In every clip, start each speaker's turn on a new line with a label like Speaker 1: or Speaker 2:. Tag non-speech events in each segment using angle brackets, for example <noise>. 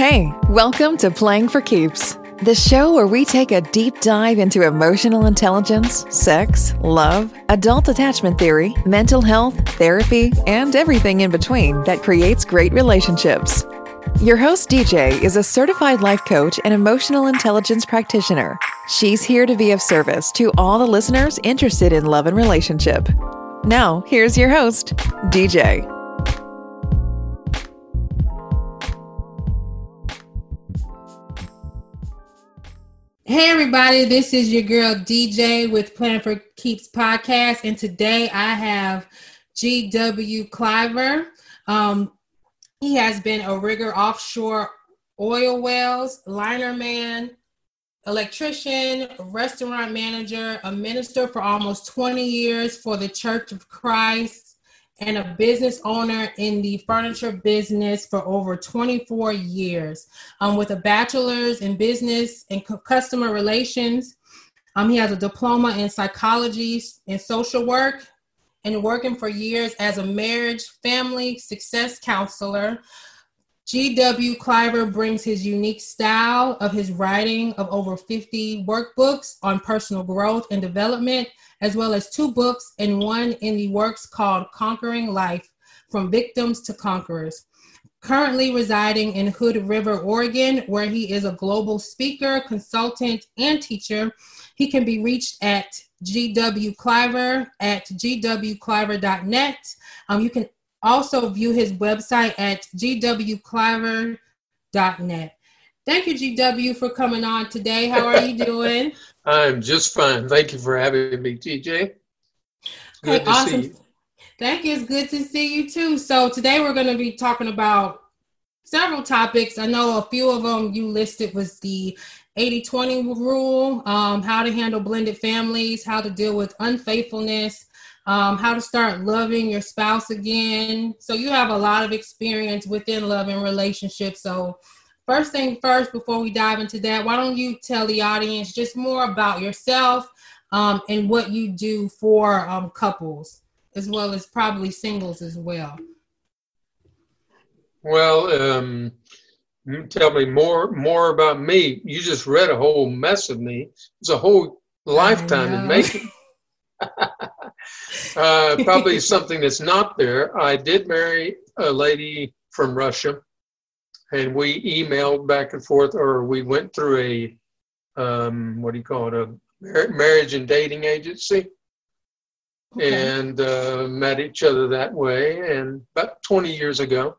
Speaker 1: Hey, welcome to Playing for Keeps, the show where we take a deep dive into emotional intelligence, sex, love, adult attachment theory, mental health, therapy, and everything in between that creates great relationships. Your host, DJ, is a certified life coach and emotional intelligence practitioner. She's here to be of service to all the listeners interested in love and relationship. Now, here's your host, DJ.
Speaker 2: Hey everybody, this is your girl DJ with Playing for Keeps podcast, and today I have GW Cliver. Um, he has been a rigger offshore oil wells, liner man, electrician, restaurant manager, a minister for almost 20 years for the Church of Christ, and a business owner in the furniture business for over 24 years um, with a bachelor's in business and customer relations. Um, he has a diploma in psychology and social work and working for years as a marriage, family, success counselor. G.W. Cliver brings his unique style of his writing of over 50 workbooks on personal growth and development as well as two books and one in the works called Conquering Life From Victims to Conquerors. Currently residing in Hood River, Oregon, where he is a global speaker, consultant, and teacher. He can be reached at GW Cliver at gwcliver.net. Um, you can also view his website at gwcliver.net. Thank you, GW, for coming on today. How are you doing? <laughs>
Speaker 3: I'm just fine. Thank you for having me, DJ.
Speaker 2: Good to awesome. see you. Thank you. It's good to see you too. So today we're going to be talking about several topics. I know a few of them you listed was the 80-20 rule, um, how to handle blended families, how to deal with unfaithfulness, um, how to start loving your spouse again. So you have a lot of experience within love and relationships. So first thing first, before we dive into that, why don't you tell the audience just more about yourself um, and what you do for um, couples, as well as probably singles as well?
Speaker 3: Well, um, tell me more more about me. You just read a whole mess of me. It's a whole lifetime in making. <laughs> <laughs> uh, probably something that's not there. I did marry a lady from Russia and we emailed back and forth, or we went through a um, what do you call it, a marriage and dating agency, okay. and uh, met each other that way. And about 20 years ago.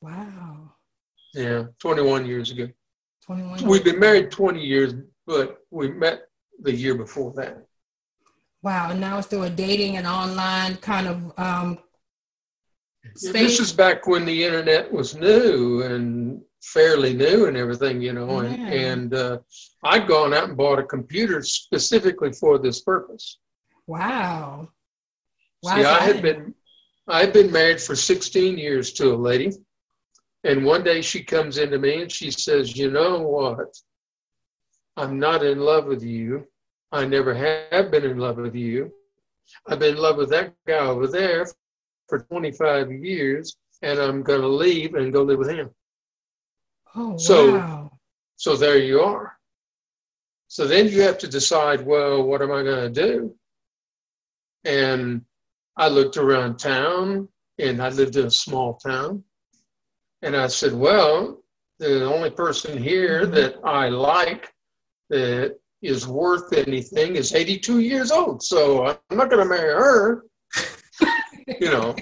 Speaker 2: Wow.
Speaker 3: Yeah, 21 years ago. 21. We've been married 20 years, but we met the year before that.
Speaker 2: Wow, and now it's through a dating and online kind of um,
Speaker 3: Space. This is back when the internet was new and fairly new and everything, you know. And, yeah. and uh, I'd gone out and bought a computer specifically for this purpose.
Speaker 2: Wow.
Speaker 3: See, I had been I had been married for 16 years to a lady, and one day she comes into me and she says, "You know what? I'm not in love with you. I never have been in love with you. I've been in love with that guy over there for 25 years and I'm going to leave and go live with him.
Speaker 2: Oh, so, wow.
Speaker 3: So there you are. So then you have to decide, well, what am I going to do? And I looked around town and I lived in a small town. And I said, well, the only person here mm-hmm. that I like that is worth anything is 82 years old. So I'm not going to marry her. <laughs> you know.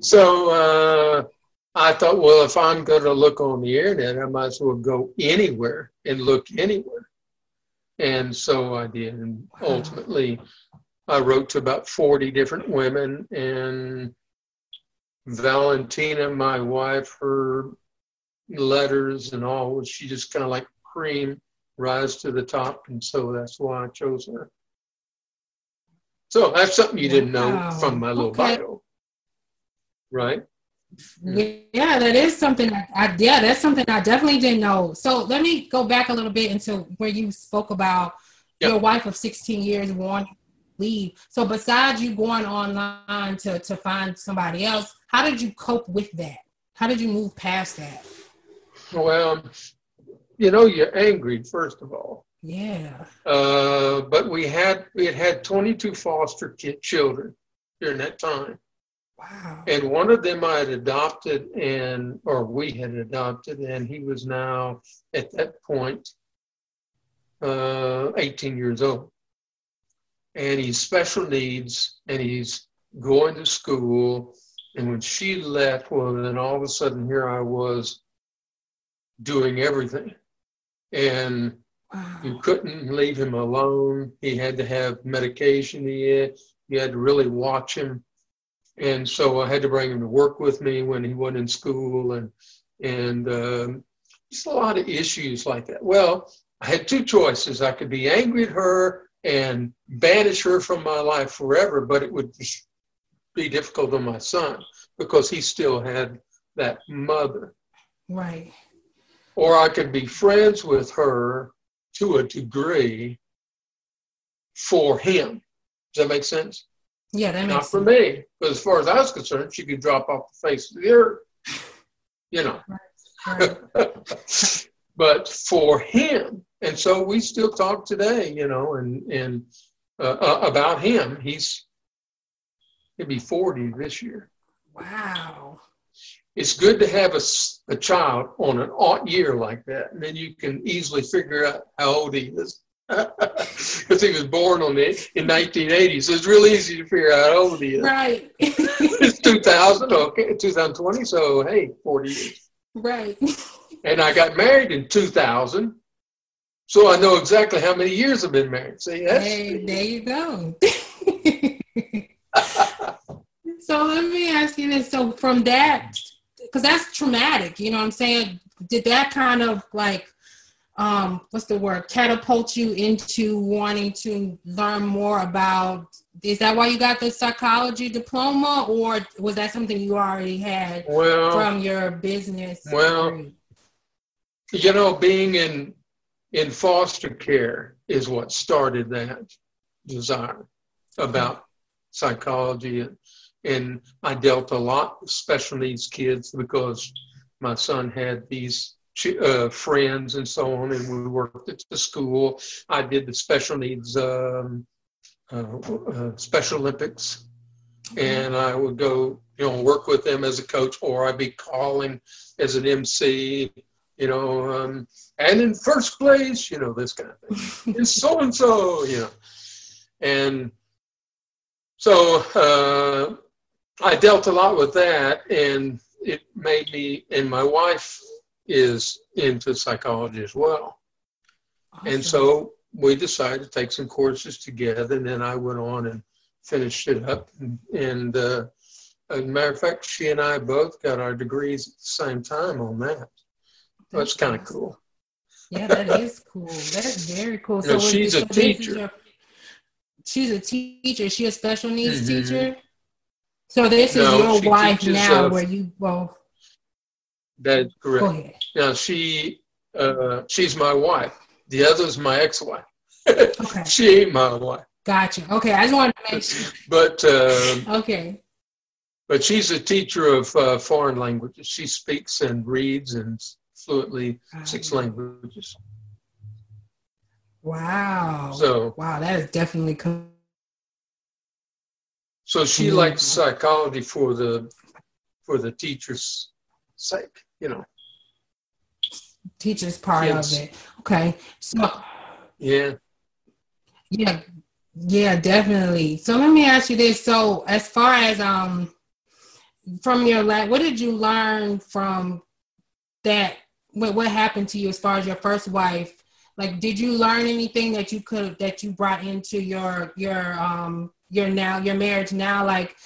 Speaker 3: so uh, I thought, well, if I'm going to look on the internet, I might as well go anywhere and look anywhere. And so I did. And wow. ultimately, I wrote to about 40 different women. And Valentina, my wife, her letters and all, she just kind of like cream rise to the top. And so that's why I chose her. So that's something you didn't know from my little okay. bio, right?
Speaker 2: Yeah, that is something I, I, yeah, that's something I definitely didn't know. So let me go back a little bit into where you spoke about yep. your wife of 16 years wanting to leave. So besides you going online to to find somebody else, how did you cope with that? how did you move past that?
Speaker 3: Well, you know, you're angry first of all.
Speaker 2: Yeah.
Speaker 3: Uh, but we had we had had 22 foster kid children during that time.
Speaker 2: Wow.
Speaker 3: And one of them I had adopted, and or we had adopted, and he was now at that point uh, 18 years old. And he's special needs, and he's going to school. And when she left, well, then all of a sudden here I was doing everything. And
Speaker 2: Wow.
Speaker 3: you couldn't leave him alone. He had to have medication. He had, you had to really watch him. And so I had to bring him to work with me when he wasn't in school and, and um, just a lot of issues like that. Well, I had two choices. I could be angry at her and banish her from my life forever, but it would just be difficult on my son because he still had that mother.
Speaker 2: Right.
Speaker 3: Or I could be friends with her to a degree for him. Does that make sense?
Speaker 2: Yeah, that
Speaker 3: Not
Speaker 2: makes sense.
Speaker 3: Not for me. But as far as I was concerned, she could drop off the face of the earth. You know.
Speaker 2: Right. <laughs>
Speaker 3: but for him, and so we still talk today, you know, and and uh, uh, about him. He's he'll be forty this year.
Speaker 2: Wow.
Speaker 3: It's good to have a, a child on an odd year like that, and then you can easily figure out how old he is. <laughs> Because he was born on the in 1980, so it's real easy to figure out how old he is.
Speaker 2: Right. <laughs> <laughs>
Speaker 3: It's 2000, okay, 2020, so hey, 40 years.
Speaker 2: right.
Speaker 3: And I got married in 2000, so I know exactly how many years I've been married. See, that's
Speaker 2: Hey, there you go. so let me ask you this. So from that, because that's traumatic, you know what I'm saying? Did that kind of like, um, what's the word, catapult you into wanting to learn more about? Is that why you got the psychology diploma, or was that something you already had
Speaker 3: well,
Speaker 2: from your business?
Speaker 3: well,
Speaker 2: degree?
Speaker 3: you know, being in in foster care is what started that desire about psychology and, and I dealt a lot with special needs kids because my son had these uh, friends and so on, and we worked at the school. I did the special needs um, uh, uh, Special Olympics, and I would go, you know, work with them as a coach, or I'd be calling as an MC, you know, um, and in first place, you know, this kind of thing. <laughs> It's so and so, you know, and so uh, I dealt a lot with that, and it made me. And my wife is into psychology as well, and so we decided to take some courses together. And then I went on and finished it up. And, and uh, as a matter of fact, she and I both got our degrees at the same time on that. That's kind of
Speaker 2: awesome.
Speaker 3: cool.
Speaker 2: Yeah, that is cool. That's very cool.
Speaker 3: Yeah,
Speaker 2: was
Speaker 3: she's a teacher.
Speaker 2: your- she's a teacher. She a special needs
Speaker 3: Mhm.
Speaker 2: teacher? So this is
Speaker 3: No,
Speaker 2: your wife now,
Speaker 3: uh,
Speaker 2: where you both
Speaker 3: That's correct.
Speaker 2: go ahead.
Speaker 3: Now she, uh, she's my wife. The other's my ex-wife.
Speaker 2: Okay, <laughs>
Speaker 3: she ain't my wife,
Speaker 2: gotcha. Okay, I just wanted to make sure. <laughs>
Speaker 3: but um,
Speaker 2: Okay,
Speaker 3: but she's a teacher of uh, foreign languages. She speaks and reads and fluently six languages.
Speaker 2: wow,
Speaker 3: So
Speaker 2: wow, that is definitely.
Speaker 3: So she likes psychology for the for the teacher's sake, you know.
Speaker 2: Teacher's part
Speaker 3: Kids.
Speaker 2: of it. Okay, so
Speaker 3: Yeah.
Speaker 2: Yeah, yeah, definitely. So let me ask you this. So as far as um from your life, what did you learn from that? What what happened to you as far as your first wife? Like, did you learn anything that you could that you brought into your your um your now your marriage now? Like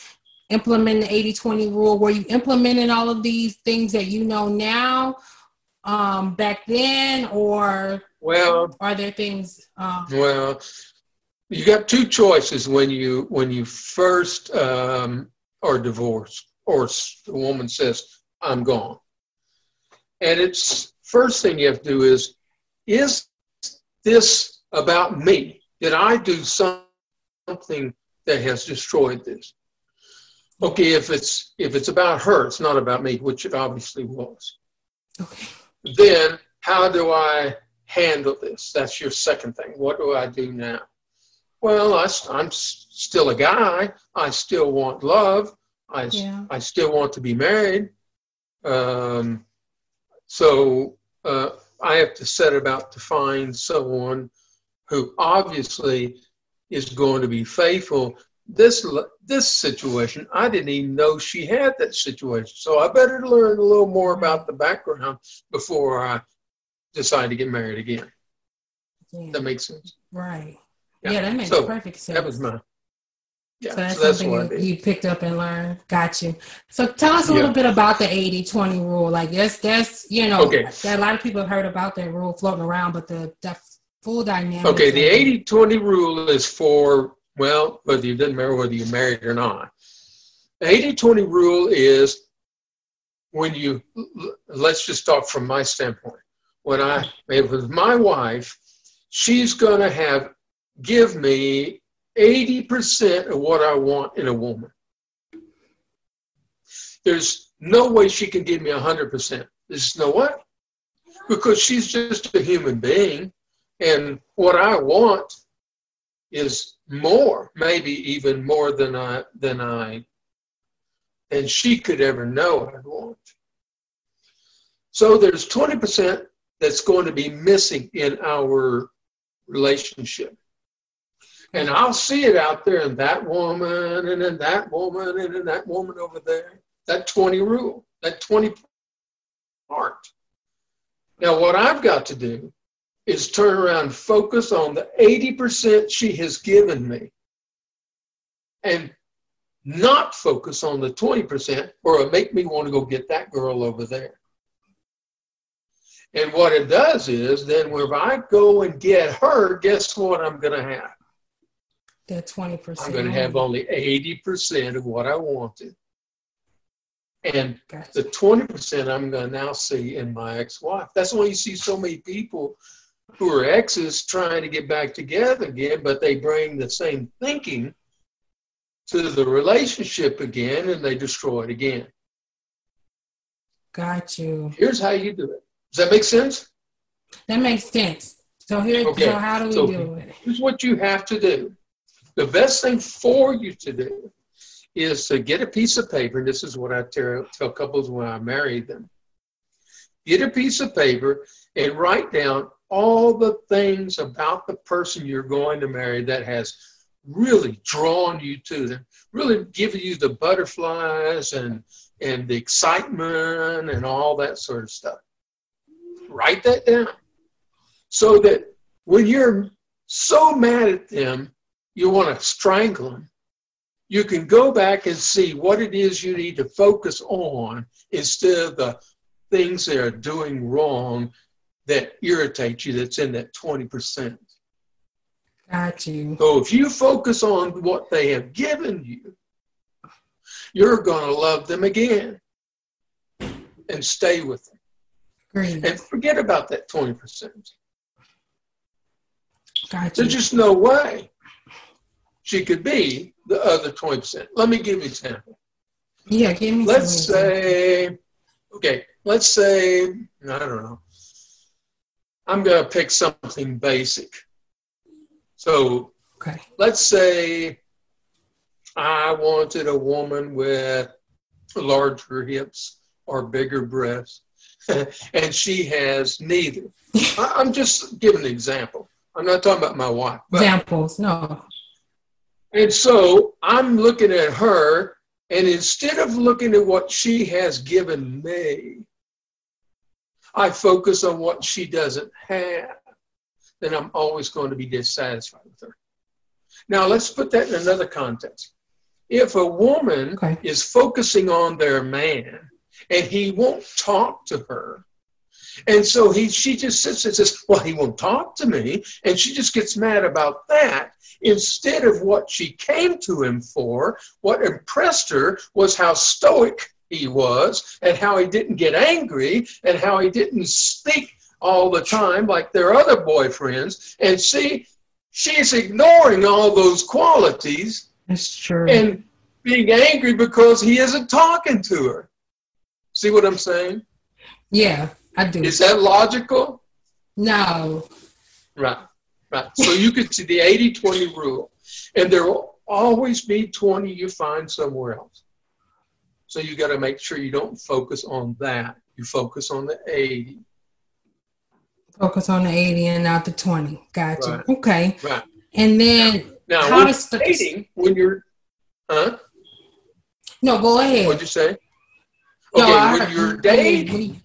Speaker 2: implementing the 80-20 rule. Were you implementing all of these things that you know now um back then or
Speaker 3: Well,
Speaker 2: are there things um
Speaker 3: Well, you got two choices when you when you first um, are divorced, or the woman says, "I'm gone," and it's first thing you have to do is, is this about me? Did I do something that has destroyed this? Okay, if it's if it's about her, it's not about me, which it obviously was.
Speaker 2: Okay.
Speaker 3: Then how do I handle this? That's your second thing. What do I do now? Well, I, am still a guy. I still want love. I,
Speaker 2: Yeah.
Speaker 3: I still want to be married. Um, so uh, I have to set about to find someone who obviously is going to be faithful. This this situation, I didn't even know she had that situation. So I better learn a little more about the background before I decide to get married again.
Speaker 2: Yeah.
Speaker 3: That makes sense.
Speaker 2: Right.
Speaker 3: Yeah.
Speaker 2: Yeah, that makes
Speaker 3: So,
Speaker 2: perfect sense.
Speaker 3: That was my yeah.
Speaker 2: so that's,
Speaker 3: so that's
Speaker 2: something you, picked up and learned. Got you. So tell us a
Speaker 3: Yeah.
Speaker 2: little bit about the 80-20 rule. Like that's that's you know
Speaker 3: Okay.
Speaker 2: that a lot of people have heard about that rule floating around, but the, the full dynamic.
Speaker 3: Okay, the 80 20 rule is for, well, whether you didn't marry, whether you're married or not. The 80 20 rule is when you, let's just talk from my standpoint. When I, if it was my wife, she's going to have, give me 80% of what I want in a woman. There's no way she can give me 100%. There's no way. Because she's just a human being. And what I want is more, maybe even more than I than I than she could ever know I'd want. So there's 20% that's going to be missing in our relationship. And I'll see it out there in that woman and in that woman and in that woman over there. That 20 rule, that 20 part. Now, what I've got to do is turn around focus on the 80% she has given me and not focus on the 20% or it'll make me want to go get that girl over there. And what it does is then when I go and get her, guess what I'm going to have?
Speaker 2: that twenty percent.
Speaker 3: I'm going to have only 80% of what I wanted. And
Speaker 2: Gotcha.
Speaker 3: the 20% I'm going to now see in my ex-wife. That's why you see so many people who are exes trying to get back together again, but they bring the same thinking to the relationship again and they destroy it again.
Speaker 2: Got you.
Speaker 3: Here's how you do it. Does that make sense?
Speaker 2: That makes sense. So here,
Speaker 3: Okay,
Speaker 2: so how do we
Speaker 3: so-
Speaker 2: do it?
Speaker 3: Here's what you have to do. The best thing for you to do is to get a piece of paper. And this is what I tell, tell couples when I marry them. Get a piece of paper and write down all the things about the person you're going to marry that has really drawn you to them, really given you the butterflies and and the excitement and all that sort of stuff. Write that down so that when you're so mad at them, you want to strangle them. You can go back and see what it is you need to focus on instead of the things they are doing wrong that irritate you that's in that 20%.
Speaker 2: Got you.
Speaker 3: So if you focus on what they have given you, you're going to love them again and stay with them.
Speaker 2: Great.
Speaker 3: And forget about that 20%.
Speaker 2: Got.
Speaker 3: There's just no way she could be the other 20%. Let me give you an example.
Speaker 2: Yeah, give me
Speaker 3: Let's say, okay, let's say, I don't know, I'm going to pick something basic. So
Speaker 2: Okay.
Speaker 3: let's say I wanted a woman with larger hips or bigger breasts, <laughs> and she has neither. <laughs> I- I'm just giving an example. I'm not talking about my wife.
Speaker 2: Examples. No.
Speaker 3: and so I'm looking at her, and instead of looking at what she has given me, I focus on what she doesn't have. Then I'm always going to be dissatisfied with her. Now, let's put that in another context. If a woman
Speaker 2: Okay.
Speaker 3: is focusing on their man and he won't talk to her, and so he she just sits and says, Well, he won't talk to me, and she just gets mad about that. Instead of what she came to him for, what impressed her was how stoic he was, and how he didn't get angry, and how he didn't speak all the time like their other boyfriends. And see, she's ignoring all those qualities
Speaker 2: That's true.
Speaker 3: and being angry because he isn't talking to her. See what I'm saying?
Speaker 2: Yeah, I do.
Speaker 3: Is that logical?
Speaker 2: No.
Speaker 3: Right, right. So you could see the 80 20 rule, and there will always be 20 you find somewhere else. So you got to make sure you don't focus on that. You focus on the 80.
Speaker 2: Focus on the 80 and not the 20. Gotcha.
Speaker 3: Right.
Speaker 2: Okay.
Speaker 3: Right.
Speaker 2: And then
Speaker 3: Now,
Speaker 2: how
Speaker 3: when dating, when you're, huh?
Speaker 2: no go ahead.
Speaker 3: What'd you say? Okay,
Speaker 2: I-
Speaker 3: when you're dating,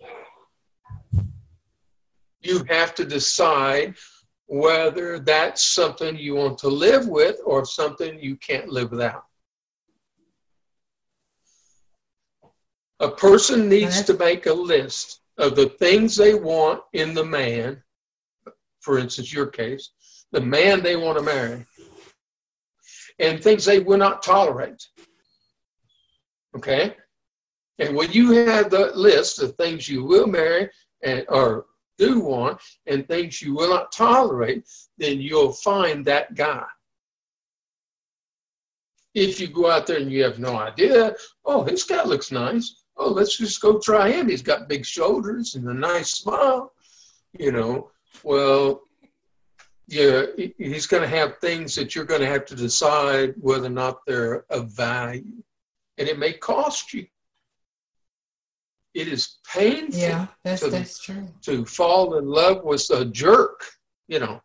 Speaker 3: you have to decide whether that's something you want to live with or something you can't live without. A person needs to make a list of the things they want in the man, for instance, your case, the man they want to marry, and things they will not tolerate. Okay? And when you have the list of things you will marry and or do want and things you will not tolerate, then you'll find that guy. If you go out there and you have no idea, oh, this guy looks nice. Oh, let's just go try him. He's got big shoulders and a nice smile. You know, well, yeah, he's going to have things that you're going to have to decide whether or not they're of value. And it may cost you. It is painful
Speaker 2: yeah, that's
Speaker 3: to-
Speaker 2: that's true.
Speaker 3: to fall in love with a jerk, you know.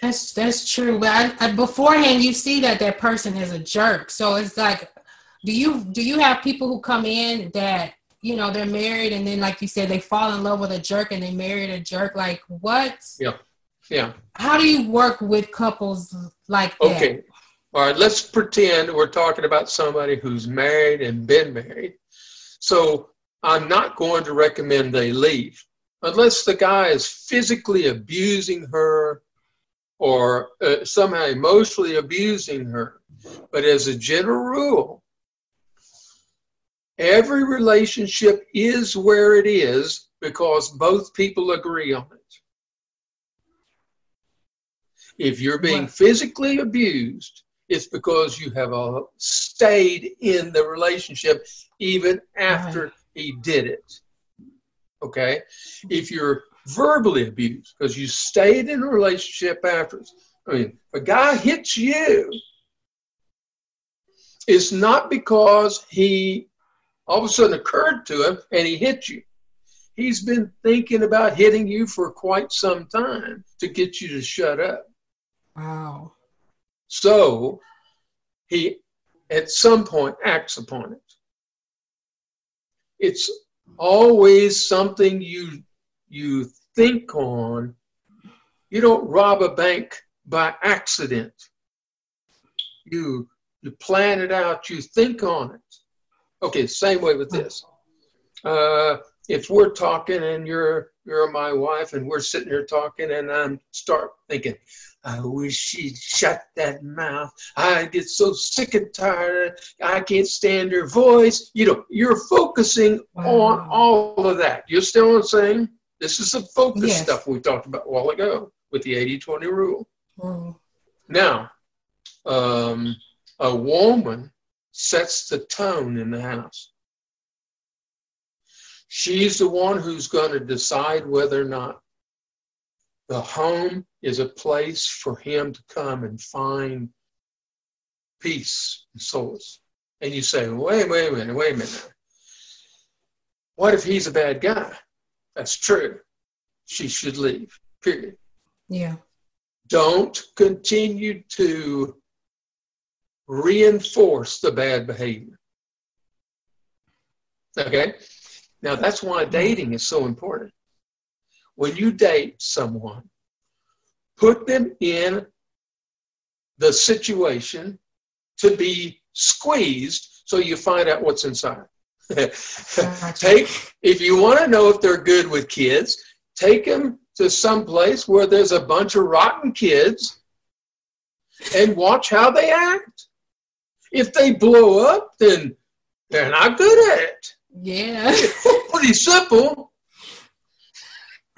Speaker 2: That's that's true. But I, I, beforehand, you see that that person is a jerk. So it's like, do you do you have people who come in that you know they're married and then like you said they fall in love with a jerk and they married a jerk? Like what?
Speaker 3: Yeah. Yeah.
Speaker 2: How do you work with couples like that?
Speaker 3: Okay. All right, let's pretend we're talking about somebody who's married and been married. So I'm not going to recommend they leave unless the guy is physically abusing her or uh, somehow emotionally abusing her. But as a general rule, every relationship is where it is because both people agree on it. If you're being physically abused, it's because you have uh, stayed in the relationship even after he did it. Okay? If you're verbally abused because you stayed in a relationship afterwards, I mean, if a guy hits you, it's not because he all of a sudden occurred to him and he hit you. He's been thinking about hitting you for quite some time to get you to shut up.
Speaker 2: Wow.
Speaker 3: So he at some point acts upon it. It's always something you you think on. You don't rob a bank by accident. You you plan it out, you think on it. Okay, same way with this. Uh, if we're talking and you're you're my wife and we're sitting here talking and I'm start thinking, I wish she'd shut that mouth. I get so sick and tired. I can't stand her voice. You know, you're focusing on all of that. You're still know what I'm saying? This is the focus
Speaker 2: Yes.
Speaker 3: stuff we talked about a while ago with the 80 20 rule.
Speaker 2: Wow.
Speaker 3: Now, um, a woman sets the tone in the house. She's the one who's going to decide whether or not the home is a place for him to come and find peace and solace. And you say, wait, wait a minute, wait a minute. What if he's a bad guy? That's true. She should leave, period
Speaker 2: Yeah.
Speaker 3: don't continue to reinforce the bad behavior. Okay? Now, that's why dating is so important. When you date someone, put them in the situation to be squeezed so you find out what's inside. <laughs> take if you want to know if they're good with kids, take them to some place where there's a bunch of rotten kids and watch how they act. If they blow up, then they're not good at it.
Speaker 2: Yeah.
Speaker 3: Pretty simple.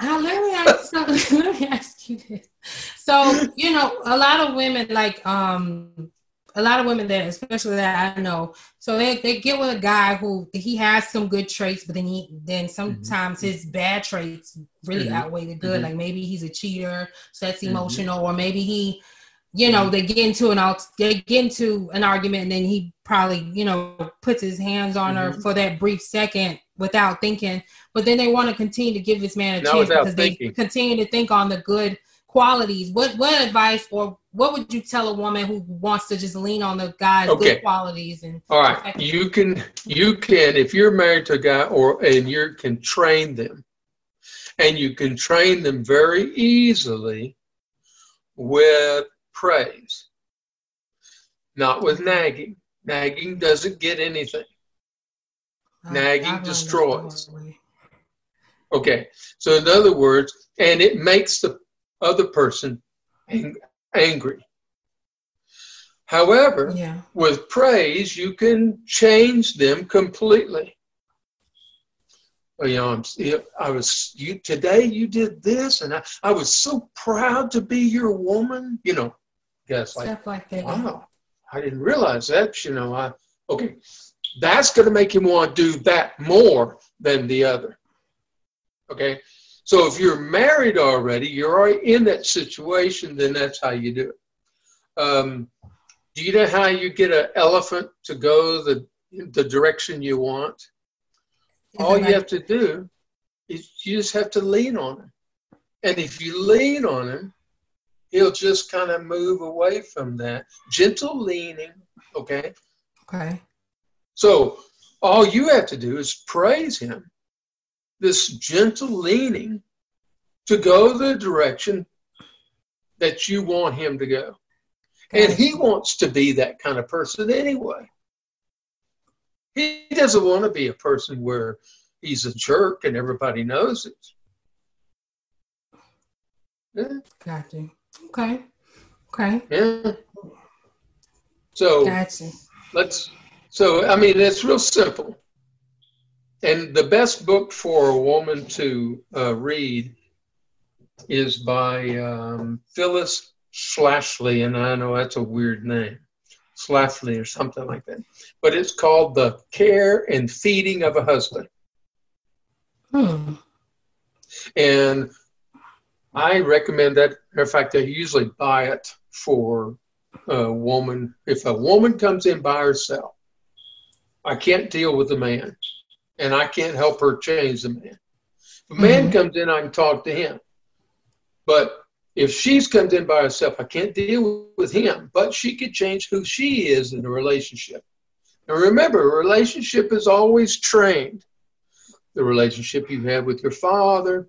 Speaker 2: Uh, let me ask so, <laughs> let me ask you this. So, you know, a lot of women like um a lot of women that, especially that I know, so they, they get with a guy who he has some good traits, but then he then mm-hmm. sometimes mm-hmm. his bad traits really mm-hmm. outweigh the good. Mm-hmm. Like maybe he's a cheater, so that's mm-hmm. emotional, or maybe he, you know, they get into an they get into an argument, and then he probably you know puts his hands on her mm-hmm. for that brief second without thinking, but then they want to continue to give this man a Not chance because thinking. they continue to think on the good qualities. What what advice or what would you tell a woman who wants to just lean on the guy's okay. good qualities and
Speaker 3: all right you can you can if you're married to a guy or and you can train them and you can train them very easily with praise not with nagging nagging doesn't get anything nagging destroys okay so in other words and it makes the other person ang- angry. However, yeah. with praise, you can change them completely. Oh, you know, I'm, I was you today. You did this, and I, I was so proud to be your woman. You know, yes, like, Stuff like that. Wow, I didn't realize that. You know, I okay. That's going to make him want to do that more than the other. Okay, so if you're married already, you're already in that situation, then that's how you do it. Um, do you know how you get an elephant to go the, the direction you want? Is All you like- have to do is you just have to lean on him. And if you lean on him, he'll just kind of move away from that. Gentle leaning, okay?
Speaker 2: Okay.
Speaker 3: So all you have to do is praise him this gentle leaning to go the direction that you want him to go. And he wants to be that kind of person anyway. He doesn't want to be a person where he's a jerk and everybody knows it.
Speaker 2: Yeah. Okay. Okay.
Speaker 3: Yeah. So gotcha. let's so I mean it's real simple. And the best book for a woman to uh, read is by um, Phyllis Schlafly, and I know that's a weird name, Schlafly or something like that. But it's called The Care and Feeding of a Husband. Hmm. And I recommend that. In fact, I usually buy it for a woman. If a woman comes in by herself, I can't deal with the man and I can't help her change the man. If a man mm-hmm. comes in, I can talk to him. But if she's comes in by herself, I can't deal with him. But she could change who she is in a relationship. And remember, a relationship is always trained. The relationship you have with your father,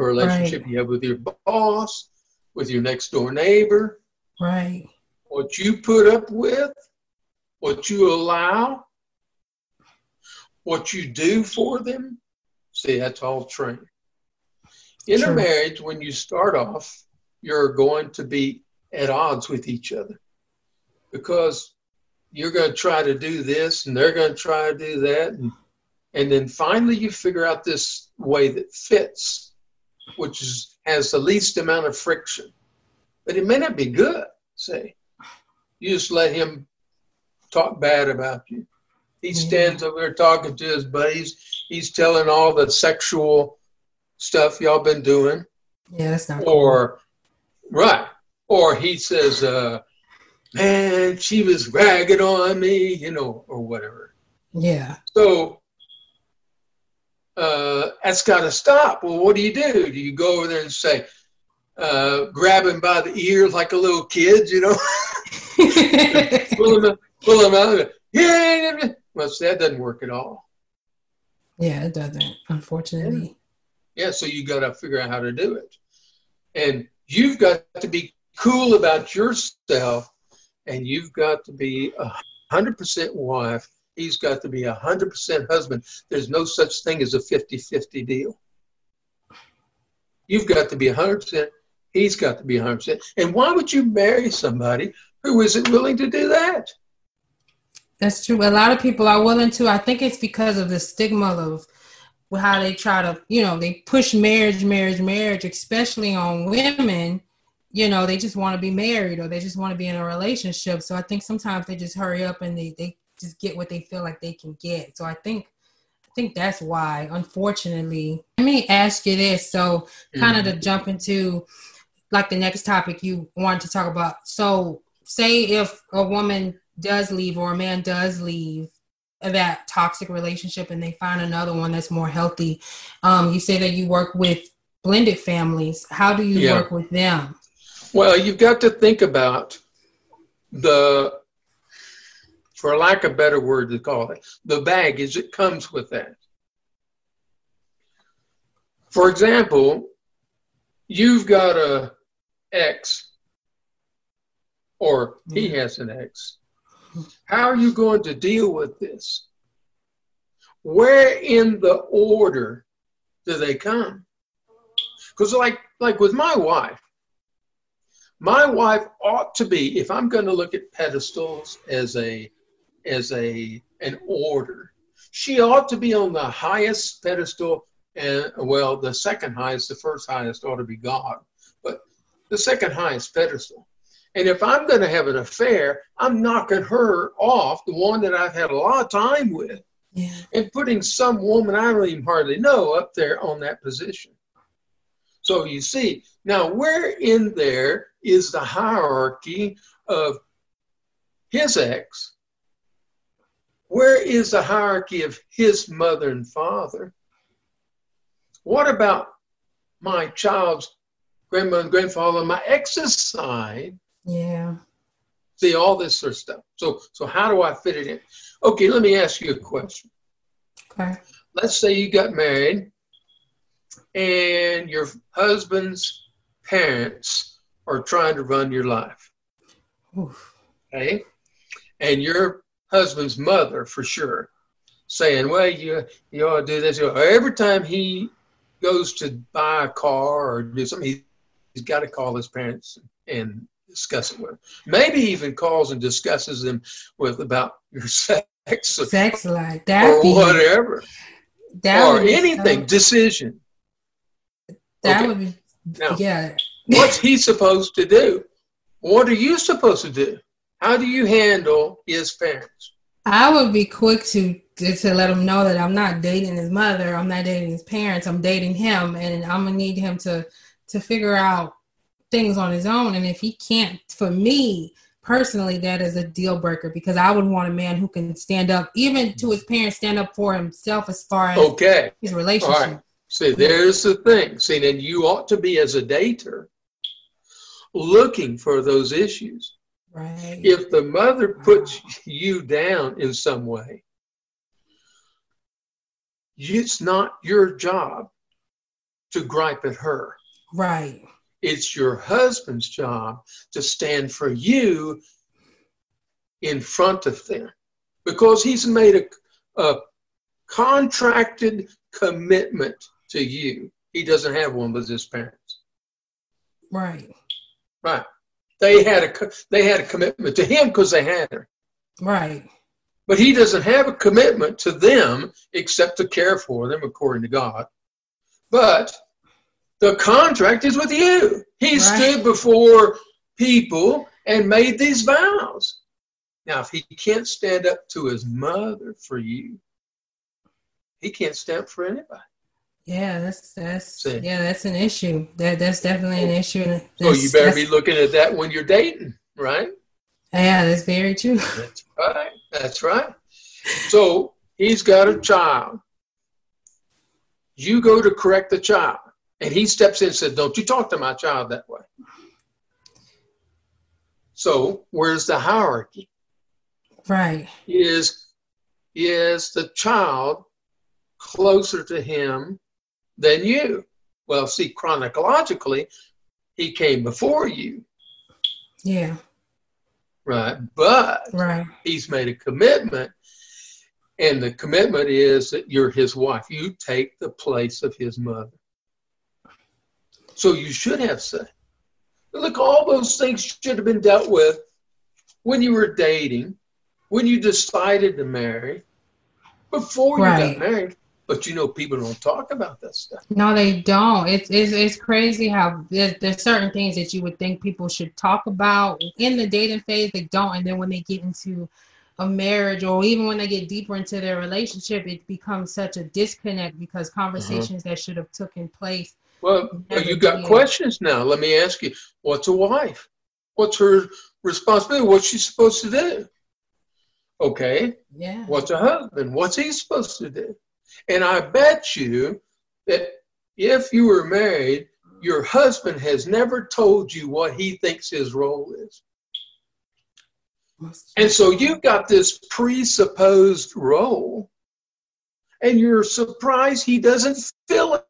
Speaker 3: a relationship right. you have with your boss, with your next door neighbor.
Speaker 2: Right.
Speaker 3: What you put up with, what you allow, what you do for them, see, that's all trained. In sure. a marriage, when you start off, you're going to be at odds with each other because you're going to try to do this and they're going to try to do that. And, and then finally, you figure out this way that fits, which is, has the least amount of friction. But it may not be good, say. You just let him talk bad about you. He stands over there talking to his buddies. He's telling all the sexual stuff y'all been doing.
Speaker 2: Yeah, that's not.
Speaker 3: Or, cool. right. Or he says, uh, man, she was ragging on me, you know, or whatever.
Speaker 2: Yeah.
Speaker 3: So uh, that's got to stop. Well, what do you do? Do you go over there and say, uh, grab him by the ears like a little kid, you know? <laughs> pull him, pull him out. Yeah, well, that doesn't work at all.
Speaker 2: Yeah, it doesn't, unfortunately.
Speaker 3: Yeah, yeah so you got to figure out how to do it. And you've got to be cool about yourself, and you've got to be a 100% wife. He's got to be a 100% husband. There's no such thing as a 50 50 deal. You've got to be 100%. He's got to be 100%. And why would you marry somebody who isn't willing to do that?
Speaker 2: That's true. A lot of people are willing to. I think it's because of the stigma of how they try to, you know, they push marriage, marriage, marriage, especially on women. you know, they just want to be married or they just want to be in a relationship. So I think sometimes they just hurry up and they, they just get what they feel like they can get. So I think I think that's why, unfortunately. Let me ask you this. So kind of to jump into like the next topic you wanted to talk about. So say if a woman does leave or a man does leave that toxic relationship and they find another one that's more healthy. Um, you say that you work with blended families. How do you yeah. work with them?
Speaker 3: Well, you've got to think about the, for lack of a better word to call it, the baggage that comes with that. For example, you've got a ex, or he mm-hmm. has an ex. How are you going to deal with this? Where in the order do they come? Because, like, like with my wife, my wife ought to be if i'm going to look at pedestals as a as a an order she ought to be on the highest pedestal and well the second highest the first highest ought to be god but the second highest pedestal and if i'm going to have an affair i'm knocking her off the one that i've had a lot of time with yeah. and putting some woman i don't even hardly know up there on that position so you see now where in there is the hierarchy of his ex? Where is the hierarchy of his mother and father? What about my child's grandmother and grandfather on my ex's side?
Speaker 2: Yeah.
Speaker 3: See all this sort of stuff. So so how do I fit it in? Okay, let me ask you a question.
Speaker 2: Okay.
Speaker 3: Let's say you got married and your husband's parents are trying to run your life. Oof. Okay? And your husband's mother, for sure, saying, well, you, you ought to do this. Every time he goes to buy a car or do something, he, he's got to call his parents and discuss it with them. Maybe even calls and discusses them with about your sex.
Speaker 2: Sex like that.
Speaker 3: Or whatever. That or anything, so, decision.
Speaker 2: That okay. would be, now, yeah
Speaker 3: What's he supposed to do? What are you supposed to do? How do you handle his parents?
Speaker 2: I would be quick to, to, let him know that I'm not dating his mother. I'm not dating his parents. I'm dating him, and I'm gonna need him to to figure out things on his own. And if he can't, for me personally, that is a deal breaker because I would want a man who can stand up, even to his parents, stand up for himself as far as
Speaker 3: okay
Speaker 2: his relationship.
Speaker 3: See, there's the thing. See, then you ought to be as a dater looking for those issues.
Speaker 2: Right.
Speaker 3: If the mother puts you down in some way, it's not your job to gripe at her.
Speaker 2: Right.
Speaker 3: It's your husband's job to stand for you in front of them because he's made a, a contracted commitment to you. He doesn't have one with his parents.
Speaker 2: Right.
Speaker 3: Right. They had a they had a commitment to him because they had her.
Speaker 2: Right.
Speaker 3: But he doesn't have a commitment to them except to care for them according to God. But the contract is with you. He right. stood before people and made these vows. Now, if he can't stand up to his mother for you, he can't stand up for anybody.
Speaker 2: Yeah, that's that's See. yeah, that's an issue. That that's definitely an oh. issue. That's,
Speaker 3: so you better be looking at that when you're dating, right?
Speaker 2: Yeah, that's very true. <laughs>
Speaker 3: That's right. That's right. So he's got a child. You go to correct the child, and he steps in and says, "Don't you talk to my child that way." So where's the hierarchy?
Speaker 2: Right.
Speaker 3: Is is the child closer to him than you. Well, see, chronologically, he came before you.
Speaker 2: Yeah.
Speaker 3: Right. But
Speaker 2: right.
Speaker 3: he's made a commitment, and the commitment is that you're his wife. You take the place of his mother. So you should have said, Look, all those things should have been dealt with when you were dating, when you decided to marry, before you got married. But you know, people don't talk about that stuff.
Speaker 2: No, they don't. It's it's, it's crazy how there's, there's certain things that you would think people should talk about in the dating phase. They don't, and then when they get into a marriage or even when they get deeper into their relationship, it becomes such a disconnect because uh-huh. conversations that should have taken place.
Speaker 3: Well, you got did. questions now. Let me ask you: What's a wife? What's her responsibility? What's she supposed to do? Okay.
Speaker 2: Yeah.
Speaker 3: What's a husband? What's he supposed to do? And I bet you that if you were married, your husband has never told you what he thinks his role is. And so you've got this presupposed role, and you're surprised he doesn't fill it.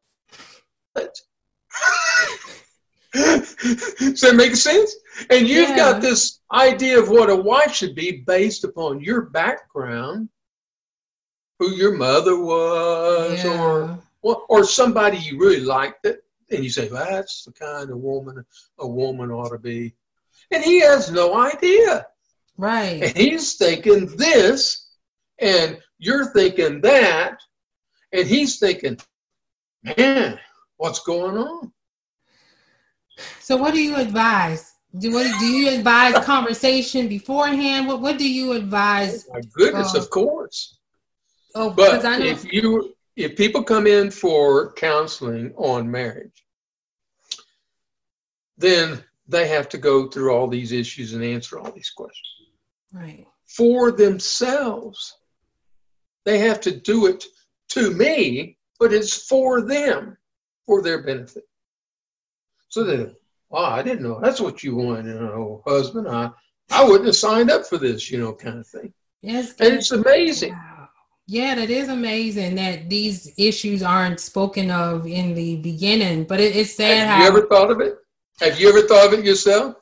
Speaker 3: <laughs> Does that make sense? And you've yeah. got this idea of what a wife should be based upon your background, who your mother was, yeah. or or somebody you really liked it, and you say, well, that's the kind of woman a woman ought to be. And he has no idea.
Speaker 2: Right.
Speaker 3: And he's thinking this, and you're thinking that, and he's thinking, man, what's going on?
Speaker 2: So, what do you advise? Do what, do you advise conversation beforehand? What what do you advise?
Speaker 3: Oh my goodness, uh, of course.
Speaker 2: Oh,
Speaker 3: but I know- if you if people come in for counseling on marriage, then they have to go through all these issues and answer all these questions
Speaker 2: right.
Speaker 3: for themselves. They have to do it to me, but it's for them, for their benefit. So that, wow, I didn't know that's what you want, you know, husband. I, I wouldn't have signed up for this, you know, kind of thing.
Speaker 2: Yes,
Speaker 3: and it's amazing.
Speaker 2: Wow. Yeah, that is amazing that these issues aren't spoken of in the beginning. But it, it's sad.
Speaker 3: Have
Speaker 2: how,
Speaker 3: you ever thought of it? Have you ever thought of it yourself?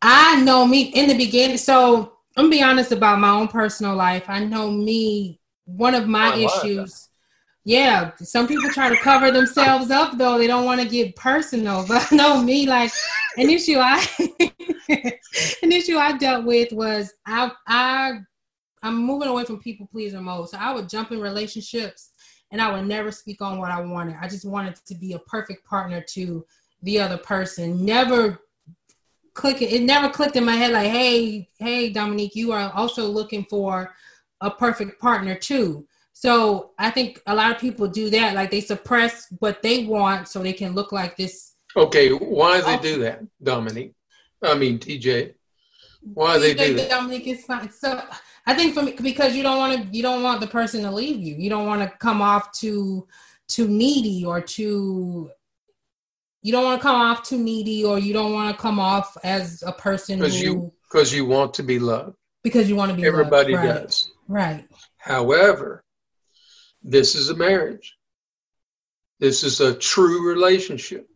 Speaker 2: I know me in the beginning. So I'm gonna be honest about my own personal life. I know me. One of my issues. Yeah, some people try to cover themselves up though. They don't want to get personal. <laughs> But I know me. Like an issue I <laughs> an issue I dealt with was I I I'm moving away from people pleaser mode. So I would jump in relationships and I would never speak on what I wanted. I just wanted to be a perfect partner to the other person. Never clicking it never clicked in my head like hey hey dominique you are also looking for a perfect partner too. So i think a lot of people do that. Like they suppress what they want so they can look like this.
Speaker 3: Okay why do they oh. do that dominique? I mean DJ why do they do that?
Speaker 2: Dominique is fine. So i think for me because you don't want to you don't want the person to leave you. You don't want to come off too too needy or too you don't want to come off too needy or you don't want to come off as a person
Speaker 3: because you because you want to be loved.
Speaker 2: Because you want to be
Speaker 3: everybody
Speaker 2: loved.
Speaker 3: Right. does.
Speaker 2: Right.
Speaker 3: However this is a marriage. This is a true relationship.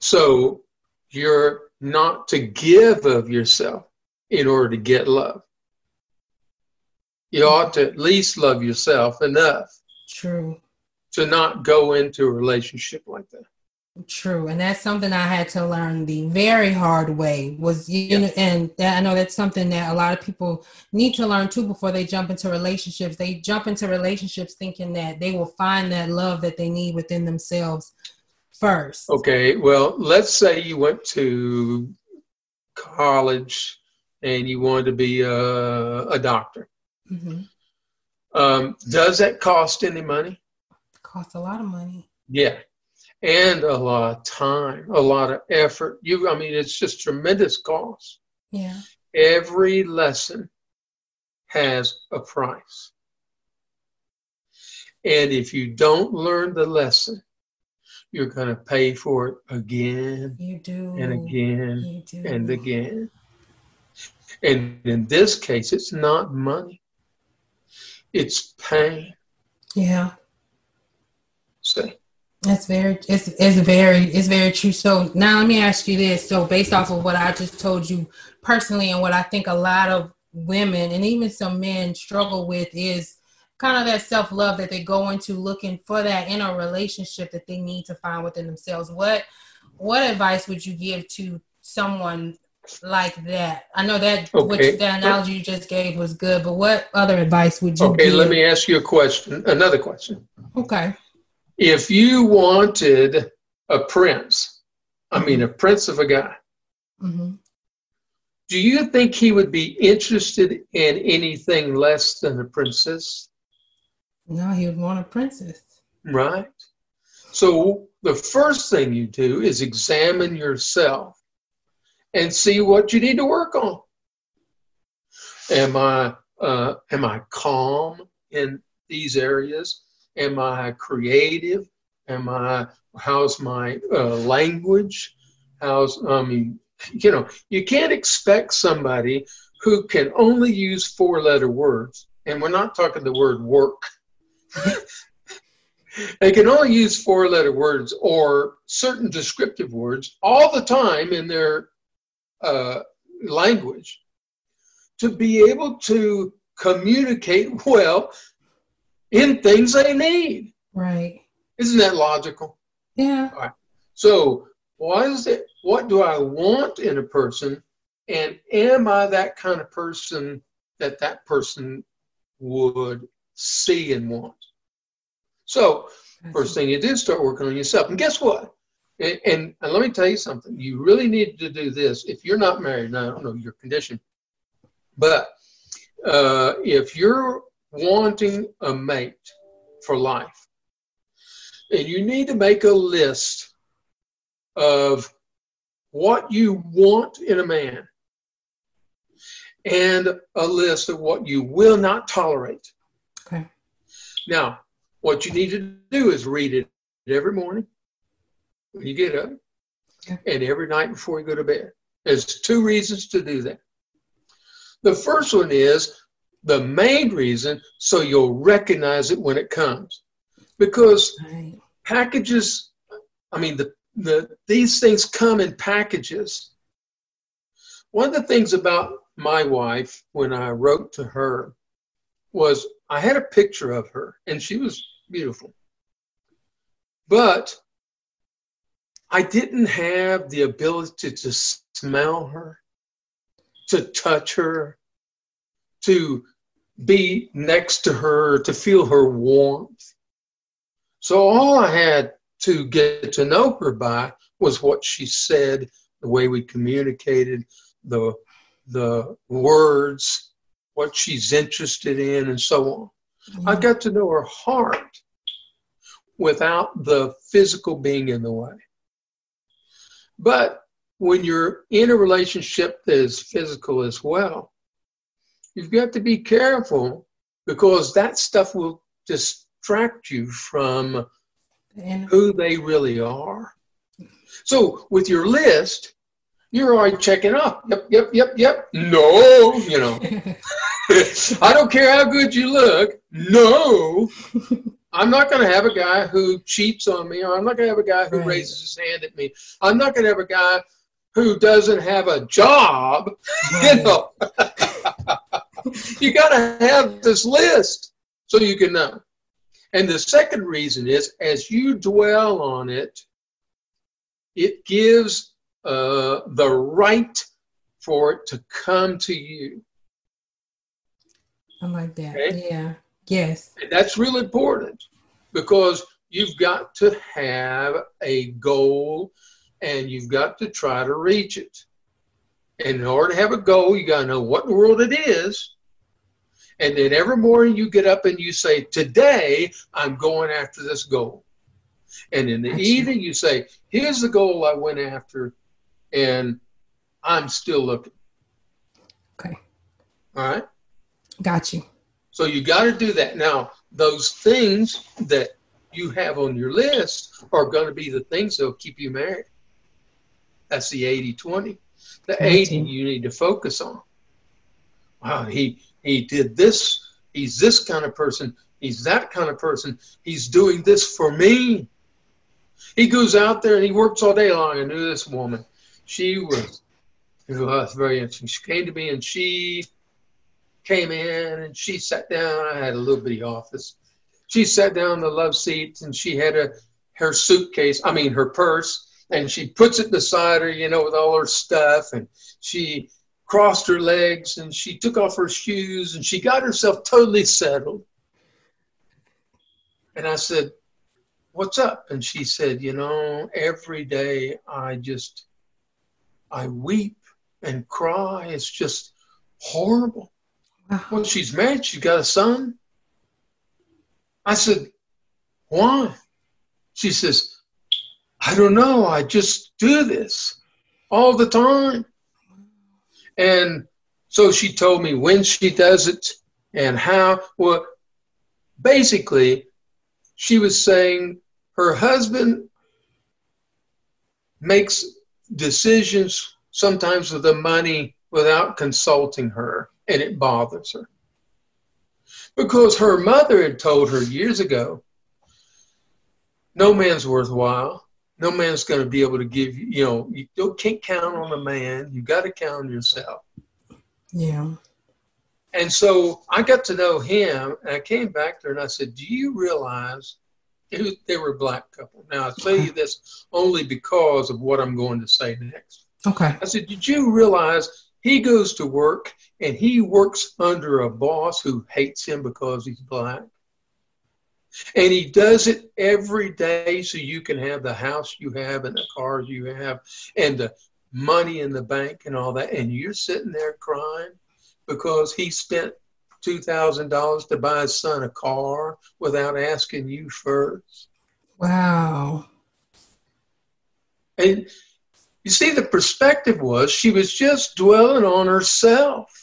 Speaker 3: So you're not to give of yourself in order to get love you ought to at least love yourself enough
Speaker 2: true
Speaker 3: to not go into a relationship like that
Speaker 2: True, and that's something I had to learn the very hard way. Was you yeah. know, and that, I know that's something that a lot of people need to learn too before they jump into relationships. They jump into relationships thinking that they will find that love that they need within themselves first.
Speaker 3: Okay, well, let's say you went to college and you wanted to be a, a doctor. Mm-hmm. Um, does that cost any money?
Speaker 2: It costs a lot of money.
Speaker 3: Yeah and a lot of time, a lot of effort. You, I mean, it's just tremendous cost.
Speaker 2: Yeah.
Speaker 3: Every lesson has a price. And if you don't learn the lesson, you're going to pay for it again
Speaker 2: you do.
Speaker 3: and again do. and again. And in this case, it's not money, it's pain.
Speaker 2: Yeah.
Speaker 3: See?
Speaker 2: That's very it's it's very it's very true. So now let me ask you this. So based off of what I just told you personally and what I think a lot of women and even some men struggle with is kind of that self-love that they go into looking for that in a relationship that they need to find within themselves. What what advice would you give to someone like that? I know that okay. what you, the analogy you just gave was good, but what other advice would you?
Speaker 3: Okay, give? let me ask you a question. Another question.
Speaker 2: Okay.
Speaker 3: If you wanted a prince, I mean a prince of a guy, mm-hmm. do you think he would be interested in anything less than a princess?
Speaker 2: No, he would want a princess.
Speaker 3: Right. So the first thing you do is examine yourself and see what you need to work on. Am I uh, am I calm in these areas? Am I creative? Am I how's my uh, language? How's I mean, you know, you can't expect somebody who can only use four letter words, and we're not talking the word work. <laughs> they can only use four letter words or certain descriptive words all the time in their uh, language to be able to communicate <laughs> well in things they need.
Speaker 2: Right.
Speaker 3: Isn't that logical?
Speaker 2: Yeah.
Speaker 3: Right. So, what is it? What do I want in a person, and am I that kind of person that that person would see and want? So, first thing you do, start working on yourself. And guess what? And, and, and, let me tell you something. You really need to do this if you're not married. Now, I don't know your condition, but uh, if you're wanting a mate for life, and you need to make a list of what you want in a man and a list of what you will not tolerate.
Speaker 2: Okay.
Speaker 3: Now, what you need to do is read it every morning when you get up and every night before you go to bed. There's two reasons to do that. The first one is the main reason so you'll recognize it when it comes. Because right. packages, I mean, the, the, these things come in packages. One of the things about my wife when I wrote to her was I had a picture of her and she was beautiful. But I didn't have the ability to smell her, to touch her, to be next to her, to feel her warmth. So all I had to get to know her by was what she said, the way we communicated, the the words, what she's interested in, and so on. Mm-hmm. I got to know her heart without the physical being in the way. But when you're in a relationship that is physical as well, you've got to be careful because that stuff will distract you from who they really are. So with your list, you're already checking off. Yep, yep, yep, yep. No, you know. <laughs> <laughs> I don't care how good you look. No. <laughs> I'm not going to have a guy who cheats on me, or I'm not going to have a guy who right. raises his hand at me. I'm not going to have a guy who doesn't have a job. <laughs> Right. <laughs> You know, you got to have this list so you can know. And the second reason is, as you dwell on it, it gives uh, the right for it to come to you.
Speaker 2: I like that. Okay? Yeah. Yes.
Speaker 3: And that's real important because you've got to have a goal and you've got to try to reach it. And in order to have a goal, you got to know what in the world it is. And then every morning you get up and you say, Today I'm going after this goal. And in the gotcha. evening you say, Here's the goal I went after, and I'm still looking.
Speaker 2: Okay.
Speaker 3: All right.
Speaker 2: Got you.
Speaker 3: So you got to do that. Now, those things that you have on your list are going to be the things that will keep you married. That's the 80 20. The 80 you need to focus on. Wow, he, he did this. He's this kind of person. He's that kind of person. He's doing this for me. He goes out there and he works all day long. I knew this woman. She was, was very interesting. She came to me and she came in and she sat down. I had a little bitty office. She sat down in the love seat and she had a her suitcase, I mean her purse and she puts it beside her, you know, with all her stuff, and she crossed her legs and she took off her shoes and she got herself totally settled. And I said, What's up? And she said, You know, every day I just, I weep and cry. It's just horrible. Well, she's married, she's got a son. I said, Why? She says, I don't know. I just do this all the time. And so she told me when she does it and how. Well, basically, she was saying her husband makes decisions sometimes with the money without consulting her, and it bothers her. Because her mother had told her years ago no man's worthwhile no man's going to be able to give you, you know, you don't, can't count on a man. You got to count on yourself.
Speaker 2: Yeah.
Speaker 3: And so I got to know him, and I came back there and I said, "Do you realize?" They were a black couple. Now I'll tell you this only because of what I'm going to say next.
Speaker 2: Okay.
Speaker 3: I said, "Did you realize he goes to work and he works under a boss who hates him because he's black?" And he does it every day so you can have the house you have and the cars you have and the money in the bank and all that. And you're sitting there crying because he spent $2,000 to buy his son a car without asking you first.
Speaker 2: Wow.
Speaker 3: And you see, the perspective was she was just dwelling on herself.